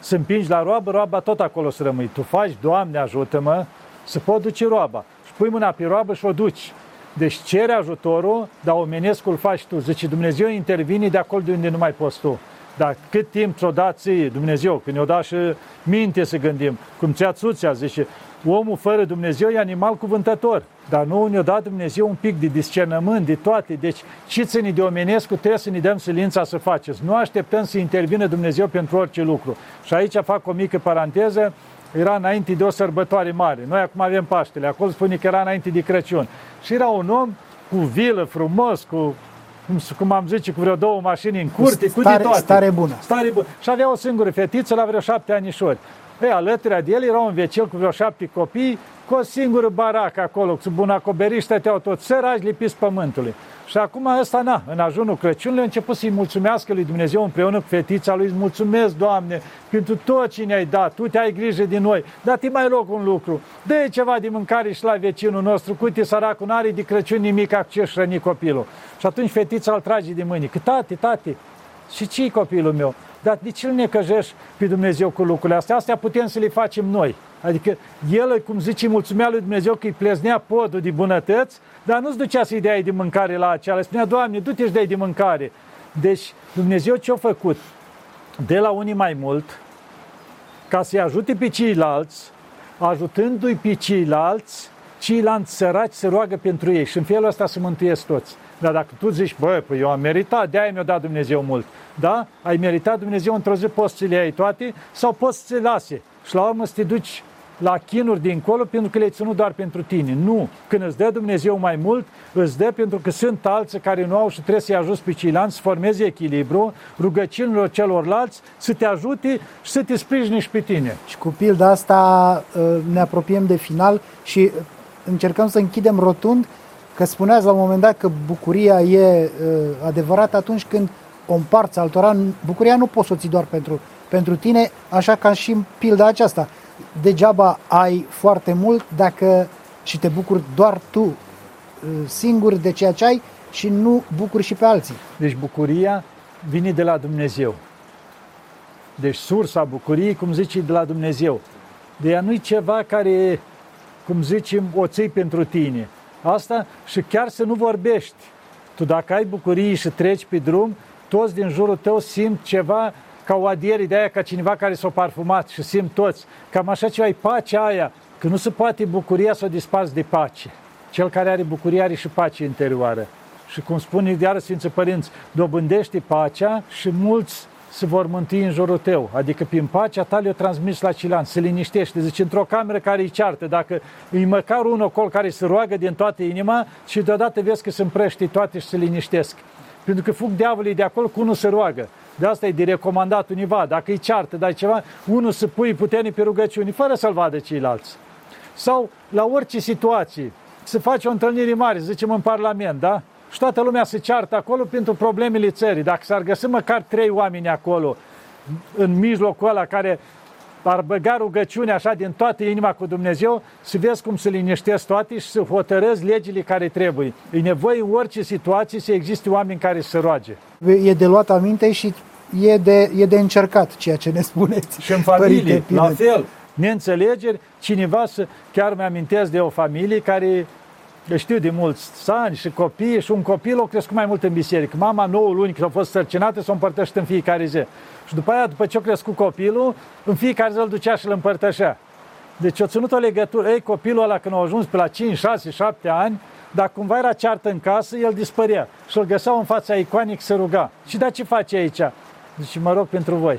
să împingi la roabă, roaba tot acolo să rămâi. Tu faci, Doamne ajută-mă, să pot duce roaba. Și pui mâna pe roabă și o duci. Deci cere ajutorul, dar omenescul faci tu. Zice, Dumnezeu intervine de acolo de unde nu mai poți tu. Dar cât timp ți-o dat ție Dumnezeu, când ne-o dat și minte să gândim, cum ți-a țuțea, zice, omul fără Dumnezeu e animal cuvântător, dar nu ne-a dat Dumnezeu un pic de discernământ, de toate. Deci, ce ține de omenescu, trebuie să ne dăm silința să faceți. Nu așteptăm să intervină Dumnezeu pentru orice lucru. Și aici fac o mică paranteză, era înainte de o sărbătoare mare. Noi acum avem Paștele, acolo spune că era înainte de Crăciun. Și era un om cu vilă, frumos, cu cum, cum am zice, cu vreo două mașini în curte, stare, cu de toate. Stare bună. Stare bună. Și avea o singură fetiță la vreo șapte anișori. Ei, alături de el era un vecel cu vreo șapte copii, cu o singură baracă acolo, cu bun acoperiș, stăteau toți săraci lipiți pământului. Și acum ăsta, na, în ajunul Crăciunului, a început să-i mulțumească lui Dumnezeu împreună cu fetița lui, îți mulțumesc, Doamne, pentru tot ce ne-ai dat, Tu te-ai grijă de noi, dar te mai loc un lucru, dă ceva de mâncare și la vecinul nostru, cu uite, săracul n-are de Crăciun nimic, ce răni copilul. Și atunci fetița îl trage de mâini, că tati, tati, și ce copilul meu? Dar de ce ne căjești pe Dumnezeu cu lucrurile astea? Astea putem să le facem noi. Adică el, cum zice, mulțumea lui Dumnezeu că îi pleznea podul de bunătăți, dar nu-ți ducea să-i dea de mâncare la acela. Spunea, Doamne, du-te și dai de mâncare. Deci Dumnezeu ce-a făcut? De la unii mai mult, ca să-i ajute pe ceilalți, ajutându-i pe ceilalți, ceilalți săraci se roagă pentru ei și în felul ăsta se mântuiesc toți. Dar dacă tu zici, bă, păi eu am meritat, de-aia mi-a dat Dumnezeu mult, da? Ai meritat Dumnezeu într-o zi, poți să le ai toate sau poți să le lase. Și la urmă să te duci la chinuri dincolo pentru că le-ai ținut doar pentru tine. Nu. Când îți dă Dumnezeu mai mult, îți dă pentru că sunt alții care nu au și trebuie să-i ajut pe ceilalți să formeze echilibru, rugăciunilor celorlalți, să te ajute și să te sprijini și pe tine. Și cu pilda asta uh, ne apropiem de final și încercăm să închidem rotund că spuneați la un moment dat că bucuria e uh, adevărată atunci când o împarți altora. Bucuria nu poți să o ții doar pentru, pentru tine, așa ca și în pilda aceasta degeaba ai foarte mult dacă și te bucuri doar tu uh, singur de ceea ce ai și nu bucuri și pe alții. Deci bucuria vine de la Dumnezeu. Deci sursa bucuriei, cum zice, de la Dumnezeu. De ea nu-i ceva care, cum zicem, o ții pentru tine. Asta și chiar să nu vorbești. Tu dacă ai bucurie și treci pe drum, toți din jurul tău simt ceva ca o adiere de aia, ca cineva care s-a parfumat și simt toți. Cam așa ceva e pacea aia, că nu se poate bucuria să o disparți de pace. Cel care are bucurie are și pace interioară. Și cum spune iară Sfinții Părinți, dobândește pacea și mulți se vor mântui în jurul tău. Adică prin pacea ta le-o transmis la cilan, se liniștește. Zice, într-o cameră care îi ceartă, dacă e măcar un ocol care se roagă din toată inima și deodată vezi că se împrăști toate și se liniștesc. Pentru că fug diavolii de acolo cu unul se roagă. De asta e de recomandat univa. Dacă îi ceartă, dai ceva, unul să pui puternic pe rugăciuni, fără să-l vadă ceilalți. Sau la orice situație, să faci o întâlnire mare, zicem în Parlament, da? Și toată lumea se ceartă acolo pentru problemele țării. Dacă s-ar găsi măcar trei oameni acolo, în mijlocul ăla, care ar băga rugăciune așa din toată inima cu Dumnezeu, să vezi cum se liniștesc toate și să hotărăzi legile care trebuie. E nevoie în orice situație să existe oameni care să roage. E de luat aminte și e de, e de încercat ceea ce ne spuneți. Și în familie, la fel neînțelegeri, cineva să, chiar mi-amintesc de o familie care știu de mulți ani și copii și un copil o crescut mai mult în biserică. Mama 9 luni când a fost sărcinată s-o împărtășit în fiecare zi. Și după aia, după ce a crescut copilul, în fiecare zi îl ducea și îl împărtășea. Deci a ținut o legătură. Ei, copilul ăla când a ajuns pe la 5, 6, 7 ani, dacă cumva era ceartă în casă, el dispărea. Și îl găseau în fața icoanic să ruga. Și da, ce face aici? Deci mă rog pentru voi.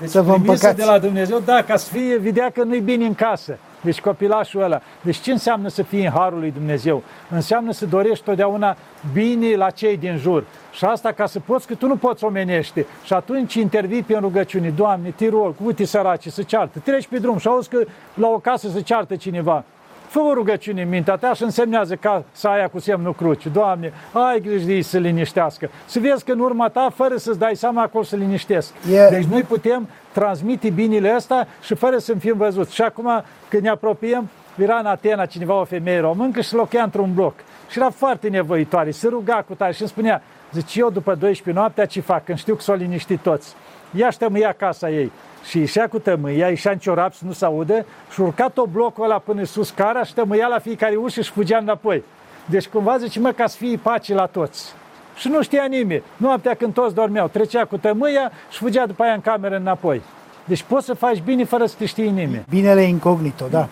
Deci să vă împăcați. de la Dumnezeu, da, ca să fie, vedea că nu-i bine în casă. Deci copilașul ăla. Deci ce înseamnă să fii în Harul lui Dumnezeu? Înseamnă să dorești totdeauna bine la cei din jur. Și asta ca să poți, că tu nu poți omenește. Și atunci intervii pe rugăciune. Doamne, te rog, uite săraci, să ceartă. Treci pe drum și auzi că la o casă se ceartă cineva. Fă o rugăciune în mintea ta și însemnează ca să aia cu semnul cruci. Doamne, ai grijă de ei să liniștească. Să vezi că în urma ta, fără să-ți dai seama, acolo să liniștesc. Yeah. Deci noi putem transmite binile ăsta și fără să fim văzuți. Și acum, când ne apropiem, era în Atena cineva, o femeie româncă și locuia într-un bloc. Și era foarte nevoitoare, se ruga cu tare și îmi spunea, zice, eu după 12 noaptea ce fac, când știu că s-au liniștit toți? Ia și ia casa ei și ieșea cu tămâia, ieșea în ciorap să nu se audă și urca tot blocul ăla până sus cara și tămâia la fiecare ușă și fugea înapoi. Deci cumva zice, mă, ca să fie pace la toți. Și nu știa nimeni. Noaptea când toți dormeau, trecea cu tămâia și fugea după aia în cameră înapoi. Deci poți să faci bine fără să te știe nimeni. Binele incognito, da.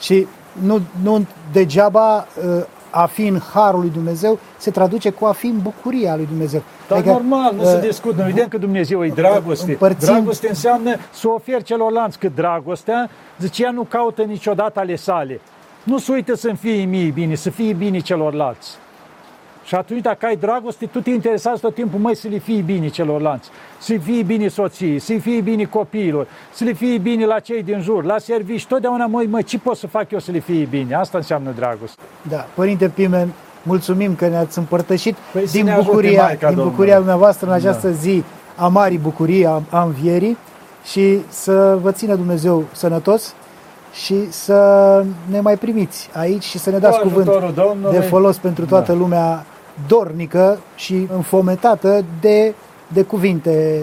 Și nu, nu degeaba uh, a fi în harul lui Dumnezeu se traduce cu a fi în bucuria lui Dumnezeu. Dar adică, normal, nu uh, se discută. Noi vedem că Dumnezeu e dragoste. Împărțim... Dragoste înseamnă să oferi celorlalți, că dragostea, zice, ea nu caută niciodată ale sale. Nu se uită să-mi fie mie bine, să fie bine celorlalți. Și atunci dacă ai dragoste, tu te interesează tot timpul, mai să le fie bine celorlalți, să fie bine soții, să fie bine copiilor, să le fie bine la cei din jur, la servici, totdeauna, măi, măi, ce pot să fac eu să le fie bine? Asta înseamnă dragoste. Da, Părinte Pimen, mulțumim că ne-ați împărtășit păi din, bucuria, din bucuria dumneavoastră în da. această da. zi a marii bucurii, a, a învierii și să vă țină Dumnezeu sănătos și să ne mai primiți aici și să ne dați cuvânt de folos pentru toată da. lumea dornică și înfometată de, de cuvinte.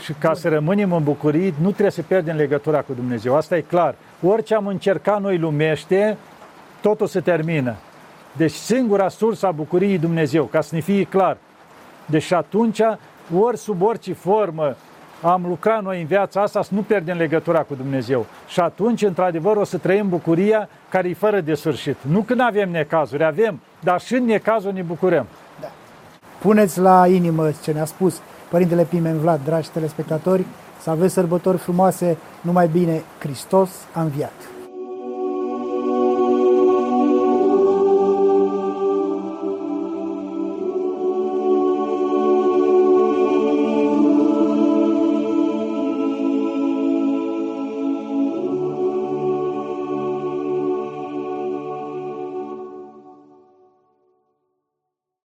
Și ca să rămânem în bucurii, nu trebuie să pierdem legătura cu Dumnezeu. Asta e clar. Orice am încercat noi lumește, totul se termină. Deci singura sursă a bucuriei Dumnezeu, ca să ne fie clar. Deci atunci, ori sub orice formă am lucrat noi în viața asta să nu pierdem legătura cu Dumnezeu. Și atunci, într-adevăr, o să trăim bucuria care e fără de sfârșit. Nu când avem necazuri, avem, dar și în necazuri ne bucurăm. Da. Puneți la inimă ce ne-a spus Părintele Pimen Vlad, dragi telespectatori, să aveți sărbători frumoase, numai bine, Hristos a înviat!